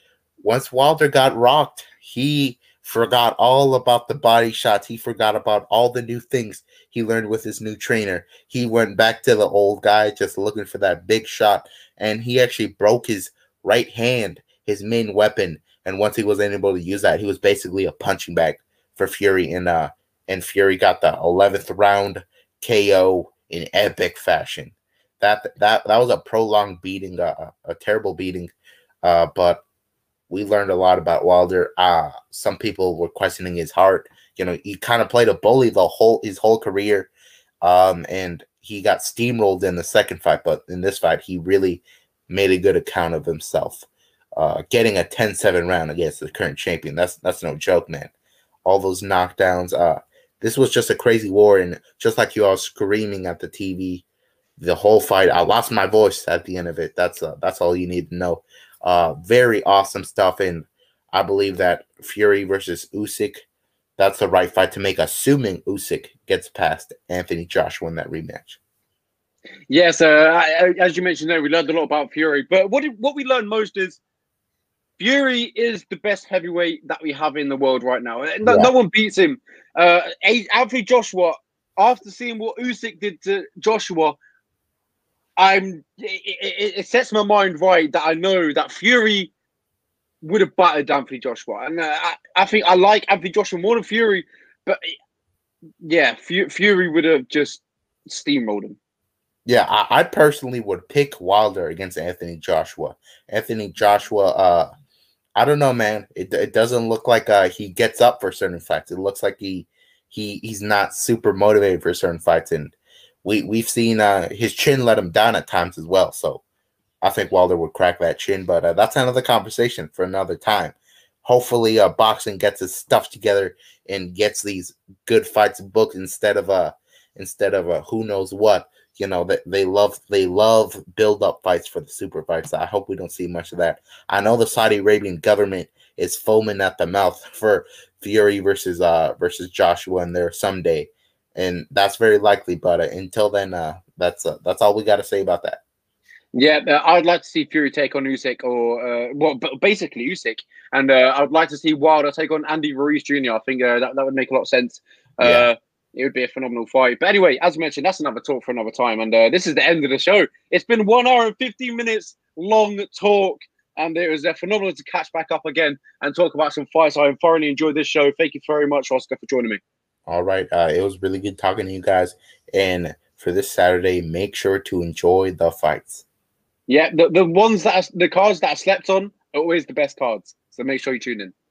once Wilder got rocked, he forgot all about the body shots. He forgot about all the new things he learned with his new trainer. He went back to the old guy just looking for that big shot. And he actually broke his right hand, his main weapon. And once he was able to use that, he was basically a punching bag for Fury. And uh and Fury got the 11th round KO in epic fashion. That that that was a prolonged beating, uh, a terrible beating, uh, but we learned a lot about Wilder. Uh, some people were questioning his heart. You know, he kind of played a bully the whole his whole career, um, and he got steamrolled in the second fight. But in this fight, he really made a good account of himself. Uh, getting a 10-7 round against the current champion. That's that's no joke, man. All those knockdowns. Uh, this was just a crazy war, and just like you all screaming at the TV, the whole fight. I lost my voice at the end of it. That's uh, that's all you need to know. Uh, very awesome stuff, and I believe that Fury versus Usyk that's the right fight to make, assuming Usyk gets past Anthony Joshua in that rematch. Yes, uh, as you mentioned there, we learned a lot about Fury. But what did, what we learned most is Fury is the best heavyweight that we have in the world right now. No, yeah. no one beats him. Uh, Anthony Joshua, after seeing what Usyk did to Joshua, I'm it, it, sets my mind right that I know that Fury would have battered Anthony Joshua, and uh, I, I, think I like Anthony Joshua more than Fury, but yeah, Fury would have just steamrolled him. Yeah, I, I, personally would pick Wilder against Anthony Joshua. Anthony Joshua, uh, I don't know, man. It, it doesn't look like uh, he gets up for certain fights. It looks like he he he's not super motivated for certain fights, and we we've seen uh, his chin let him down at times as well. So I think Wilder would crack that chin, but uh, that's another conversation for another time. Hopefully, uh, boxing gets its stuff together and gets these good fights booked instead of uh, instead of a who knows what you know that they love they love build up fights for the super fights. I hope we don't see much of that. I know the Saudi Arabian government is foaming at the mouth for Fury versus uh versus Joshua in there someday, and that's very likely. But uh, until then, uh, that's uh, that's all we got to say about that. Yeah, uh, I'd like to see Fury take on Usyk, or uh, well, basically Usyk, and uh, I'd like to see Wilder take on Andy Ruiz Jr. I think uh, that that would make a lot of sense. Uh, yeah it would be a phenomenal fight. But anyway, as mentioned, that's another talk for another time. And uh, this is the end of the show. It's been one hour and 15 minutes long talk. And it was uh, phenomenal to catch back up again and talk about some fights. I thoroughly enjoyed this show. Thank you very much, Oscar, for joining me. All right. Uh, it was really good talking to you guys. And for this Saturday, make sure to enjoy the fights. Yeah, the, the ones that are, the cards that I slept on are always the best cards. So make sure you tune in.